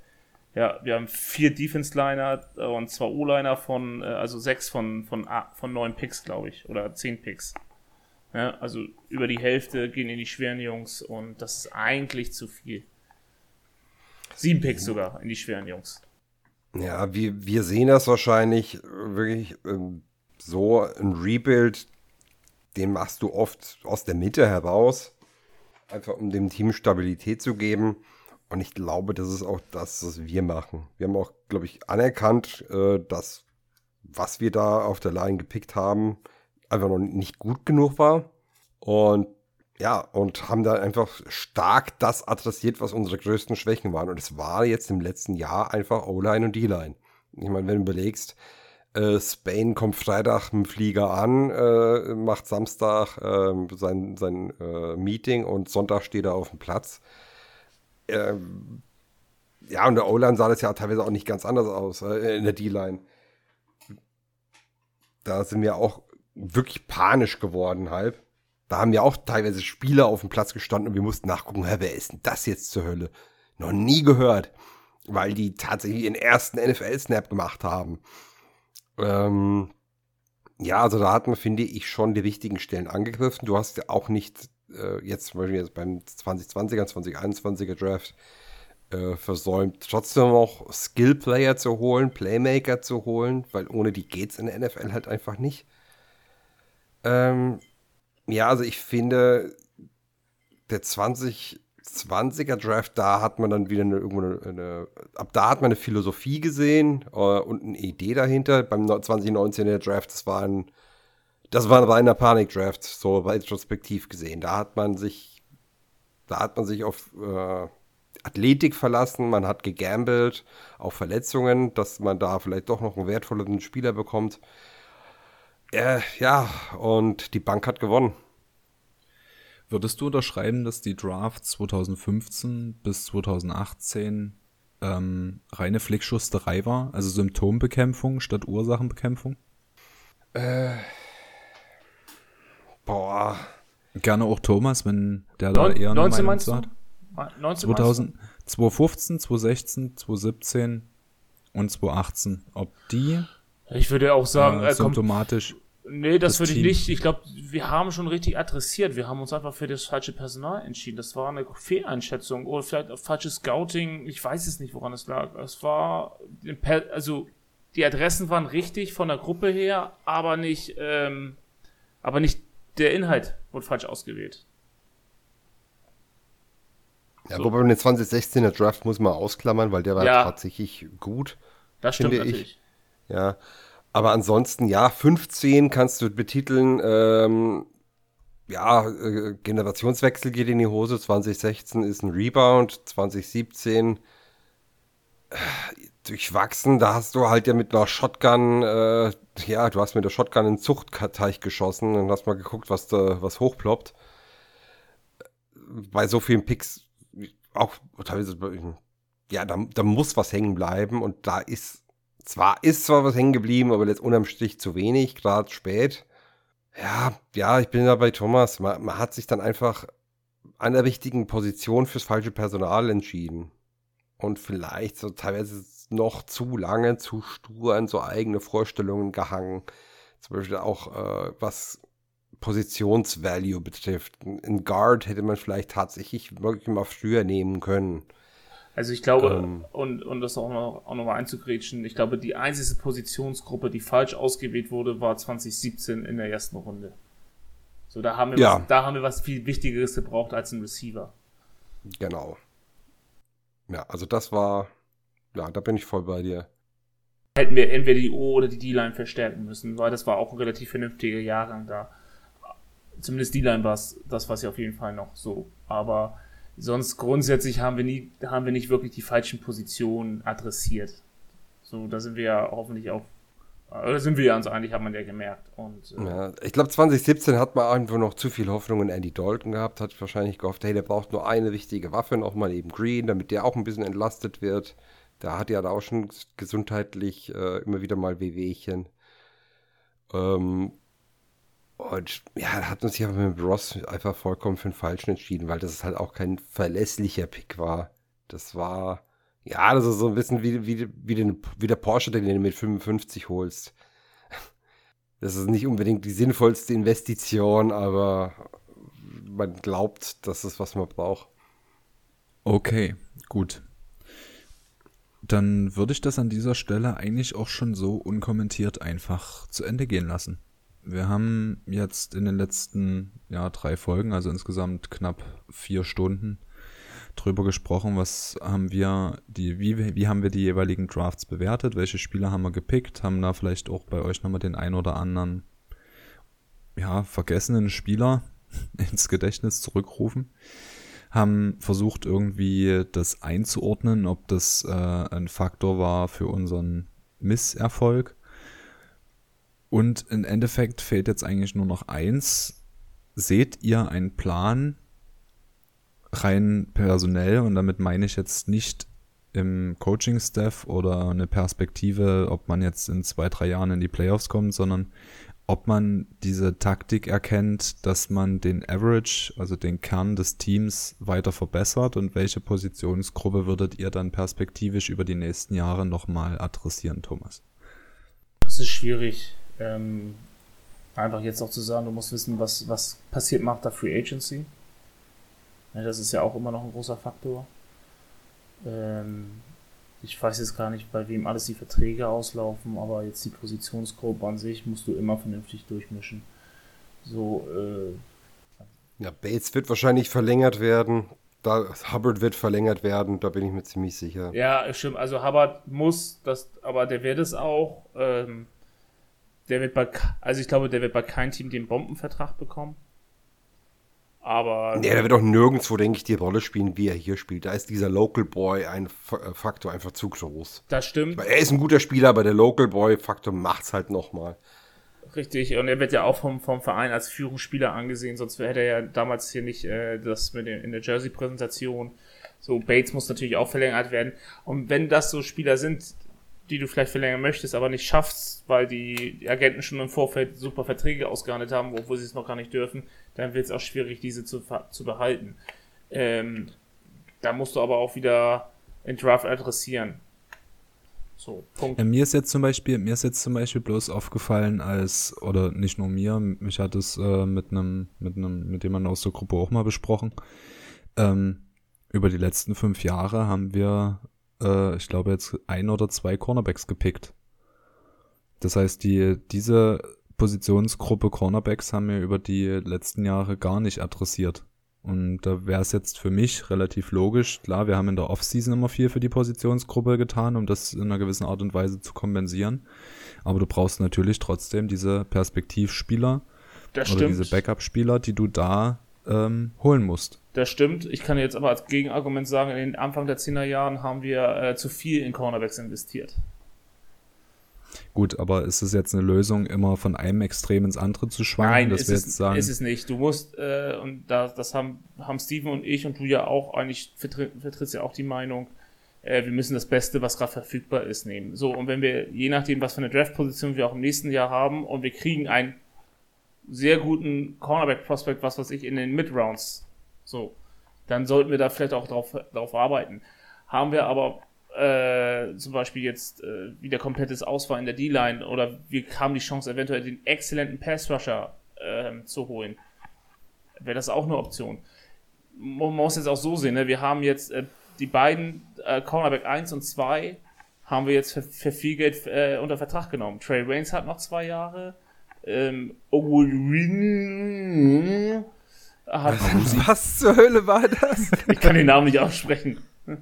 ja, wir haben vier Defense-Liner und zwei O-Liner von, äh, also sechs von, von, von neun Picks, glaube ich, oder zehn Picks. Ja, also über die Hälfte gehen in die schweren Jungs und das ist eigentlich zu viel. Sieben Picks sogar in die schweren Jungs. Ja, wir, wir sehen das wahrscheinlich wirklich ähm, so, ein Rebuild, den machst du oft aus der Mitte heraus, einfach um dem Team Stabilität zu geben. Und ich glaube, das ist auch das, was wir machen. Wir haben auch, glaube ich, anerkannt, äh, dass was wir da auf der Line gepickt haben, einfach noch nicht gut genug war. Und ja, und haben da einfach stark das adressiert, was unsere größten Schwächen waren. Und es war jetzt im letzten Jahr einfach O-Line und D-Line. Ich meine, wenn du überlegst, äh, Spain kommt Freitag mit dem Flieger an, äh, macht Samstag äh, sein, sein äh, Meeting und Sonntag steht er auf dem Platz. Ähm, ja, und der O-Line sah das ja teilweise auch nicht ganz anders aus, äh, in der D-Line. Da sind wir auch wirklich panisch geworden, halb. Da haben ja auch teilweise Spieler auf dem Platz gestanden und wir mussten nachgucken, wer ist denn das jetzt zur Hölle? Noch nie gehört, weil die tatsächlich ihren ersten NFL-Snap gemacht haben. Ähm, ja, also da hat man, finde ich, schon die richtigen Stellen angegriffen. Du hast ja auch nicht äh, jetzt zum Beispiel jetzt beim 2020er, 2021er Draft äh, versäumt, trotzdem auch Skill-Player zu holen, Playmaker zu holen, weil ohne die geht's in der NFL halt einfach nicht. Ähm, ja, also ich finde, der 2020er Draft, da hat man dann wieder eine, irgendwo eine, eine ab da hat man eine Philosophie gesehen äh, und eine Idee dahinter. Beim 2019er Draft, das war ein, das war ein reiner Panik-Draft, so retrospektiv gesehen. Da hat man sich, da hat man sich auf äh, Athletik verlassen, man hat gegambelt, auf Verletzungen, dass man da vielleicht doch noch einen wertvolleren Spieler bekommt. Äh, ja, und die Bank hat gewonnen. Würdest du unterschreiben, dass die Draft 2015 bis 2018 ähm, reine Flickschusterei war? Also Symptombekämpfung statt Ursachenbekämpfung? Äh, boah. Gerne auch Thomas, wenn der da eher eine 19 Meinung hat. 19 2000, 2015, 2016, 2017 und 2018. Ob die Ich würde auch sagen, äh, kommt, symptomatisch nee, das, das würde ich Team. nicht. Ich glaube, wir haben schon richtig adressiert. Wir haben uns einfach für das falsche Personal entschieden. Das war eine Fehleinschätzung oder vielleicht falsches Scouting. Ich weiß es nicht, woran es lag. Es war, also die Adressen waren richtig von der Gruppe her, aber nicht, ähm, aber nicht der Inhalt wurde falsch ausgewählt. Ja, So. wobei den 2016er Draft muss man ausklammern, weil der war Ja. tatsächlich gut. Das stimmt Finde ich. natürlich. Ja. Aber ansonsten, ja, 15 kannst du betiteln, ähm, ja, äh, Generationswechsel geht in die Hose. 2016 ist ein Rebound, 2017 äh, durchwachsen. Da hast du halt ja mit einer Shotgun, äh, ja, du hast mit der Shotgun in den Zuchtteich geschossen und hast mal geguckt, was da, was hochploppt. Bei so vielen Picks, auch teilweise, ja, da, da muss was hängen bleiben und da ist zwar ist zwar was hängen geblieben, aber jetzt unterm Strich zu wenig, gerade spät. Ja, ja, ich bin da bei Thomas. Man, man hat sich dann einfach an der richtigen Position fürs falsche Personal entschieden. Und vielleicht so teilweise noch zu lange, zu stur an so eigene Vorstellungen gehangen. Zum Beispiel auch, äh, was Positionsvalue betrifft. Ein Guard hätte man vielleicht tatsächlich wirklich mal früher nehmen können. Also ich glaube, ähm, und, und das auch noch, auch noch mal einzugrätschen, ich glaube, die einzige Positionsgruppe, die falsch ausgewählt wurde, war 2017 in der ersten Runde. So, da haben wir, ja. was, da haben wir was viel Wichtigeres gebraucht als ein Receiver. Genau. Ja, also das war, ja, da bin ich voll bei dir. Hätten wir entweder die O oder die D-Line verstärken müssen, weil das war auch ein relativ vernünftiger Jahrgang da. Zumindest D-Line war es, das war es ja auf jeden Fall noch so. Aber sonst grundsätzlich haben wir nie, haben wir nicht wirklich die falschen Positionen adressiert. So, da sind wir ja hoffentlich auch da sind wir ja uns eigentlich, hat man ja gemerkt. Und, äh ja, ich glaube, 2017 hat man einfach noch zu viel Hoffnung in Andy Dalton gehabt, hat wahrscheinlich gehofft, hey, der braucht nur eine wichtige Waffe, nochmal eben Green, damit der auch ein bisschen entlastet wird. Da hat er auch schon gesundheitlich äh, immer wieder mal Wehwehchen. Ähm, und ja, hat uns ja mit Ross einfach vollkommen für den Falschen entschieden, weil das halt auch kein verlässlicher Pick war. Das war ja, das ist so ein bisschen wie, wie, wie, den, wie der Porsche, den du mit 55 holst. Das ist nicht unbedingt die sinnvollste Investition, aber man glaubt, das ist, was man braucht. Okay, gut. Dann würde ich das an dieser Stelle eigentlich auch schon so unkommentiert einfach zu Ende gehen lassen. Wir haben jetzt in den letzten ja, drei Folgen, also insgesamt knapp vier Stunden, drüber gesprochen, was haben wir, die, wie, wie haben wir die jeweiligen Drafts bewertet, welche Spieler haben wir gepickt, haben da vielleicht auch bei euch nochmal den ein oder anderen, ja, vergessenen Spieler *laughs* ins Gedächtnis zurückrufen, haben versucht irgendwie das einzuordnen, ob das äh, ein Faktor war für unseren Misserfolg. Und im Endeffekt fehlt jetzt eigentlich nur noch eins. Seht ihr einen Plan, rein personell und damit meine ich jetzt nicht im Coaching-Staff oder eine Perspektive, ob man jetzt in zwei, drei Jahren in die Playoffs kommt, sondern ob man diese Taktik erkennt, dass man den Average, also den Kern des Teams weiter verbessert und welche Positionsgruppe würdet ihr dann perspektivisch über die nächsten Jahre nochmal adressieren, Thomas? Das ist schwierig. Ähm, einfach jetzt auch zu sagen, du musst wissen, was, was passiert nach der Free Agency. Ja, das ist ja auch immer noch ein großer Faktor. Ähm, ich weiß jetzt gar nicht, bei wem alles die Verträge auslaufen, aber jetzt die Positionsgruppe an sich musst du immer vernünftig durchmischen. So, äh, ja, Bates wird wahrscheinlich verlängert werden. Da, Hubbard wird verlängert werden, da bin ich mir ziemlich sicher. Ja, stimmt. Also Hubbard muss, das, aber der wird es auch. Ähm, der wird bei, also ich glaube, der wird bei keinem Team den Bombenvertrag bekommen. Aber. Nee, der wird auch nirgendwo, denke ich, die Rolle spielen, wie er hier spielt. Da ist dieser Local Boy ein äh, Faktor einfach zu groß. Das stimmt. Weil er ist ein guter Spieler, aber der Local Boy-Faktor macht's halt nochmal. Richtig, und er wird ja auch vom, vom Verein als Führungsspieler angesehen, sonst hätte er ja damals hier nicht äh, das mit den, in der Jersey-Präsentation. So, Bates muss natürlich auch verlängert werden. Und wenn das so Spieler sind, die du vielleicht verlängern möchtest, aber nicht schaffst, weil die Agenten schon im Vorfeld super Verträge ausgehandelt haben, obwohl sie es noch gar nicht dürfen, dann wird es auch schwierig, diese zu, zu behalten. Ähm, da musst du aber auch wieder in Draft adressieren. So, Punkt. Ja, mir ist jetzt zum Beispiel, mir ist jetzt zum Beispiel bloß aufgefallen, als, oder nicht nur mir, mich hat es äh, mit einem, mit einem, mit jemandem aus der Gruppe auch mal besprochen. Ähm, über die letzten fünf Jahre haben wir äh, ich glaube, jetzt ein oder zwei Cornerbacks gepickt. Das heißt, die, diese Positionsgruppe Cornerbacks haben wir über die letzten Jahre gar nicht adressiert. Und da wäre es jetzt für mich relativ logisch. Klar, wir haben in der Offseason immer viel für die Positionsgruppe getan, um das in einer gewissen Art und Weise zu kompensieren. Aber du brauchst natürlich trotzdem diese Perspektivspieler das oder stimmt. diese Backup-Spieler, die du da ähm, holen musst. Das stimmt. Ich kann jetzt aber als Gegenargument sagen, in den Anfang der 10er Jahren haben wir äh, zu viel in Cornerbacks investiert. Gut, aber ist es jetzt eine Lösung, immer von einem Extrem ins andere zu schwanken? Nein, dass ist, es, sagen? ist es nicht. Du musst, äh, und da, das haben, haben Steven und ich und du ja auch, eigentlich vertritt, vertrittst ja auch die Meinung, äh, wir müssen das Beste, was gerade verfügbar ist, nehmen. So, und wenn wir, je nachdem, was für eine Draft-Position wir auch im nächsten Jahr haben, und wir kriegen einen sehr guten Cornerback-Prospect, was weiß ich, in den Mid-Rounds. So. Dann sollten wir da vielleicht auch drauf, drauf arbeiten. Haben wir aber äh, zum Beispiel jetzt äh, wieder komplettes Ausfall in der D-Line oder wir haben die Chance, eventuell den exzellenten Pass-Rusher ähm, zu holen. Wäre das auch eine Option. Man muss jetzt auch so sehen, ne? wir haben jetzt äh, die beiden äh, Cornerback 1 und 2 haben wir jetzt für, für viel Geld äh, unter Vertrag genommen. Trey Waynes hat noch zwei Jahre. Ähm, hat, *laughs* Was zur Hölle war das? ich kann den Namen nicht aussprechen. *laughs*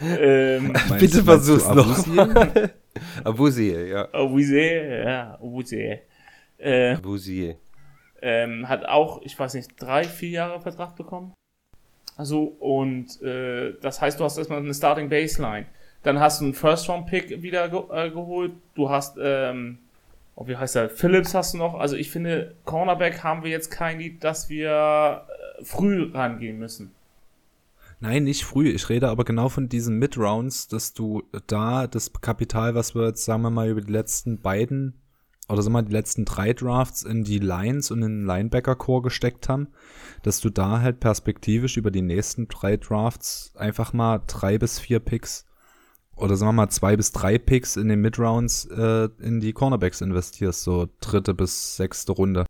ähm, Bitte versuch's noch. Abusier? *laughs* Abusier, ja. Obusier, ja, Obusier. Äh, Abusier. ähm, hat auch, ich weiß nicht, drei, vier Jahre Vertrag bekommen. Also, und äh, das heißt, du hast erstmal eine Starting Baseline. Dann hast du einen First-Round-Pick wieder ge äh, geholt. Du hast, ähm, oh, wie heißt der? Phillips hast du noch. Also, ich finde, Cornerback haben wir jetzt kein Lied, dass wir äh, früh rangehen müssen. Nein, nicht früh. Ich rede aber genau von diesen Mid-Rounds, dass du da das Kapital, was wir jetzt, sagen wir mal, über die letzten beiden oder sagen wir mal, die letzten drei Drafts in die Lines und in den Linebacker-Core gesteckt haben, dass du da halt perspektivisch über die nächsten drei Drafts einfach mal drei bis vier Picks oder sagen wir mal zwei bis drei Picks in den Mid-Rounds äh, in die Cornerbacks investierst, so dritte bis sechste Runde.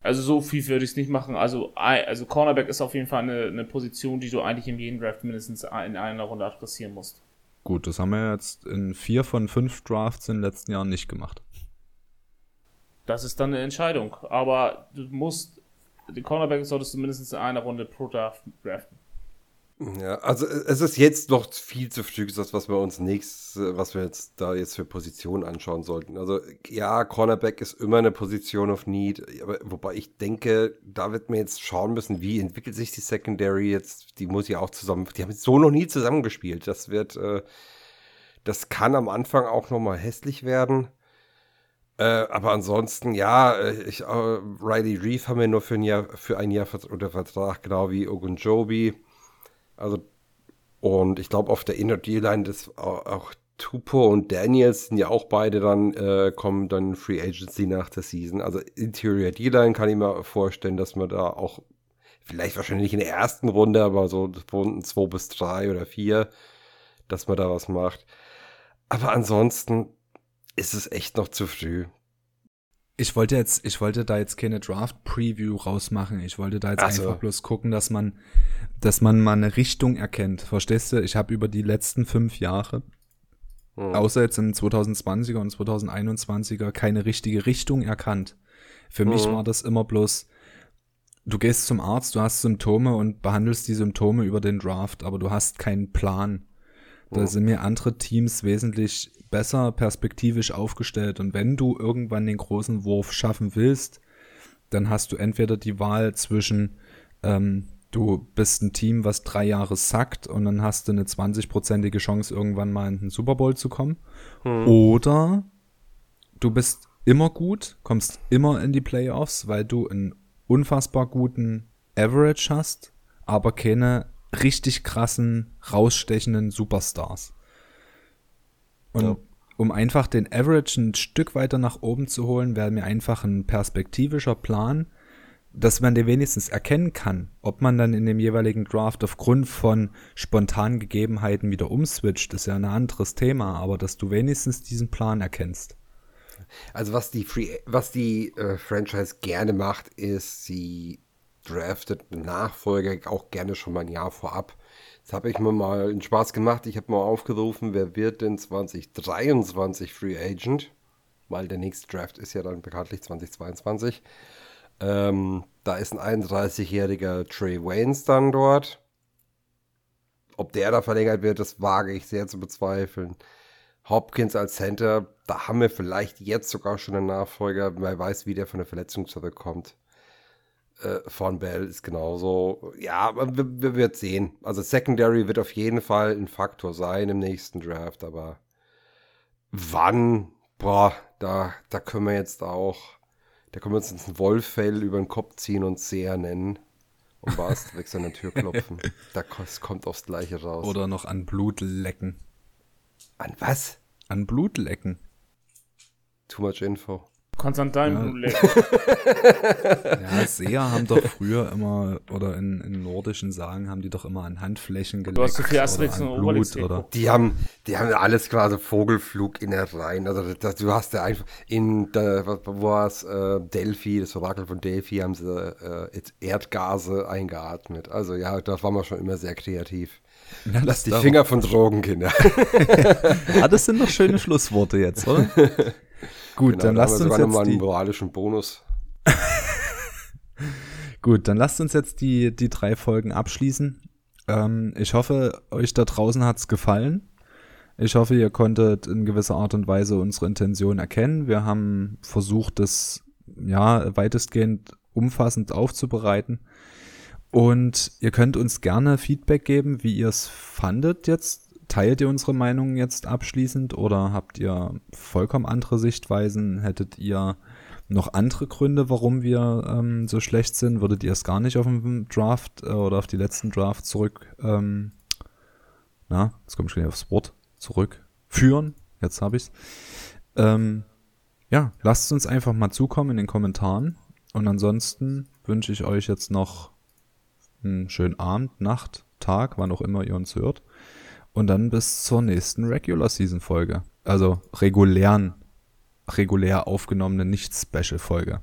Also so viel würde ich es nicht machen. Also, also Cornerback ist auf jeden Fall eine, eine Position, die du eigentlich in jedem Draft mindestens in einer Runde adressieren musst. Gut, das haben wir jetzt in vier von fünf Drafts in den letzten Jahren nicht gemacht. Das ist dann eine Entscheidung. Aber du musst, den Cornerback solltest du mindestens in einer Runde pro Draft draften. Ja, also äh, es ist jetzt noch viel zu früh, das, was wir uns nächstes, äh, was wir jetzt da jetzt für Positionen anschauen sollten. Also ja, Cornerback ist immer eine Position of Need, aber wobei ich denke, da wird man jetzt schauen müssen, wie entwickelt sich die Secondary jetzt. Die muss ja auch zusammen, die haben so noch nie zusammengespielt. Das wird, äh, das kann am Anfang auch noch mal hässlich werden. Äh, aber ansonsten, ja, äh, ich, äh, Riley Reeve haben wir nur für ein Jahr, für ein Jahr unter Vertrag, genau wie Ogunjobi. Also, und ich glaube, auf der Inner D-Line ist auch, auch Tupo und Daniels sind ja auch beide dann, äh, kommen dann Free Agency nach der Season. Also Interior D-Line kann ich mir vorstellen, dass man da auch, vielleicht wahrscheinlich in der ersten Runde, aber so Runden zwei bis drei oder vier, dass man da was macht. Aber ansonsten ist es echt noch zu früh. Ich wollte jetzt, ich wollte da jetzt keine Draft-Preview rausmachen. Ich wollte da jetzt so. einfach bloß gucken, dass man, dass man mal eine Richtung erkennt. Verstehst du? Ich habe über die letzten fünf Jahre, Hm. außer jetzt im 2020er und 2021er, keine richtige Richtung erkannt. Für mich Mhm. war das immer bloß, du gehst zum Arzt, du hast Symptome und behandelst die Symptome über den Draft, aber du hast keinen Plan. Da Mhm. sind mir andere Teams wesentlich besser perspektivisch aufgestellt. Und wenn du irgendwann den großen Wurf schaffen willst, dann hast du entweder die Wahl zwischen, ähm, du bist ein Team, was drei Jahre sackt und dann hast du eine 20-prozentige Chance, irgendwann mal in den Super Bowl zu kommen. Oder du bist immer gut, kommst immer in die Playoffs, weil du einen unfassbar guten Average hast, aber keine richtig krassen, rausstechenden Superstars. Und Ja. um einfach den Average ein Stück weiter nach oben zu holen, wäre mir einfach ein perspektivischer Plan, dass man den wenigstens erkennen kann, ob man dann in dem jeweiligen Draft aufgrund von spontanen Gegebenheiten wieder umswitcht, ist ja ein anderes Thema, aber dass du wenigstens diesen Plan erkennst. Also was die Free, was die äh, Franchise gerne macht, ist, sie draftet Nachfolger auch gerne schon mal ein Jahr vorab. Das habe ich mir mal einen Spaß gemacht. Ich habe mal aufgerufen, wer wird denn 2023 Free Agent? Weil der nächste Draft ist ja dann bekanntlich 2022. Ähm, da ist ein 31-jähriger Trey Waynes dann dort. Ob der da verlängert wird, das wage ich sehr zu bezweifeln. Hopkins als Center, da haben wir vielleicht jetzt sogar schon einen Nachfolger. Wer weiß, wie der von der Verletzung zurückkommt. Äh, Von Bell ist genauso. Ja, aber wir, wir wird sehen. Also Secondary wird auf jeden Fall ein Faktor sein im nächsten Draft, aber wann, boah, da, da können wir jetzt auch, da können wir uns ins Wollfell über den Kopf ziehen und sehr nennen. Und was, direkt an der Tür *laughs* klopfen. Da kommt aufs Gleiche raus. Oder noch an Blut lecken. An was? An Blut lecken. Too much info. Kannst an deinem Ja. *laughs* Ja, Seher haben doch früher immer, oder in, in nordischen Sagen haben die doch immer an Handflächen geleckt. Du hast so viel Asterix oder und Obelix Blut oder. Die haben, die haben alles quasi Vogelflug in der Rhein. Also das, du hast ja einfach in der, wo war es, äh, Delphi, das Orakel von Delphi, haben sie äh, jetzt Erdgase eingeatmet. Also ja, da waren wir schon immer sehr kreativ. Ja, Lass die Finger von Drogen, Kinder. Ah, *laughs* das sind doch schöne Schlussworte jetzt, oder? *laughs* Gut, dann Genau, da lasst uns jetzt nochmal einen die, moralischen Bonus. *laughs* gut, dann lasst uns jetzt die, die drei Folgen abschließen. Ähm, ich hoffe, euch da draußen hat's gefallen. Ich hoffe, ihr konntet in gewisser Art und Weise unsere Intention erkennen. Wir haben versucht, das ja weitestgehend umfassend aufzubereiten. Und ihr könnt uns gerne Feedback geben, wie ihr es fandet jetzt. Teilt ihr unsere Meinung jetzt abschließend oder habt ihr vollkommen andere Sichtweisen? Hättet ihr noch andere Gründe, warum wir ähm, so schlecht sind? Würdet ihr es gar nicht auf den Draft äh, oder auf die letzten Draft zurück, ähm, na, jetzt komme ich gleich aufs Wort, zurückführen? Jetzt habe ich's. Ähm, ja, lasst uns einfach mal zukommen in den Kommentaren. Und ansonsten wünsche ich euch jetzt noch einen schönen Abend, Nacht, Tag, wann auch immer ihr uns hört. Und dann bis zur nächsten Regular Season Folge. Also regulären, regulär aufgenommene, nicht Special Folge.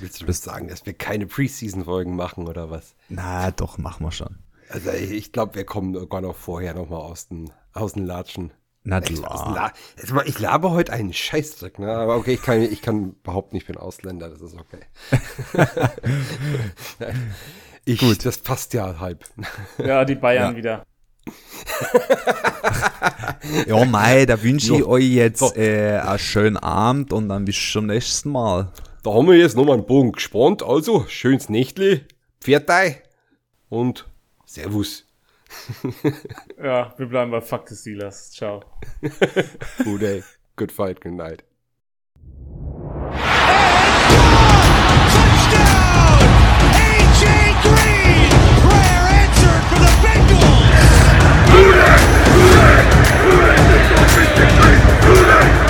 Willst du bis sagen, dass wir keine Preseason-Folgen machen oder was? Na, doch, machen wir schon. Also ich glaube, wir kommen sogar noch vorher nochmal aus den, aus den Latschen. Na klar. Ich laber heute einen Scheißdreck, ne? Aber okay, ich kann, ich kann behaupten, ich bin Ausländer, das ist okay. *laughs* *laughs* ich, Gut. Das passt ja halb. Ja, die Bayern Ja. wieder. *laughs* Ja, mei, da wünsche ich Ja. euch jetzt So. äh, einen schönen Abend und dann bis zum nächsten Mal. Da haben wir jetzt nochmal einen Bogen gespannt. Also, schönes Nächtli, Pferdei und Servus. Ja, wir bleiben bei Fuck the Steelers. Ciao. Good day, good fight, good night. Too late!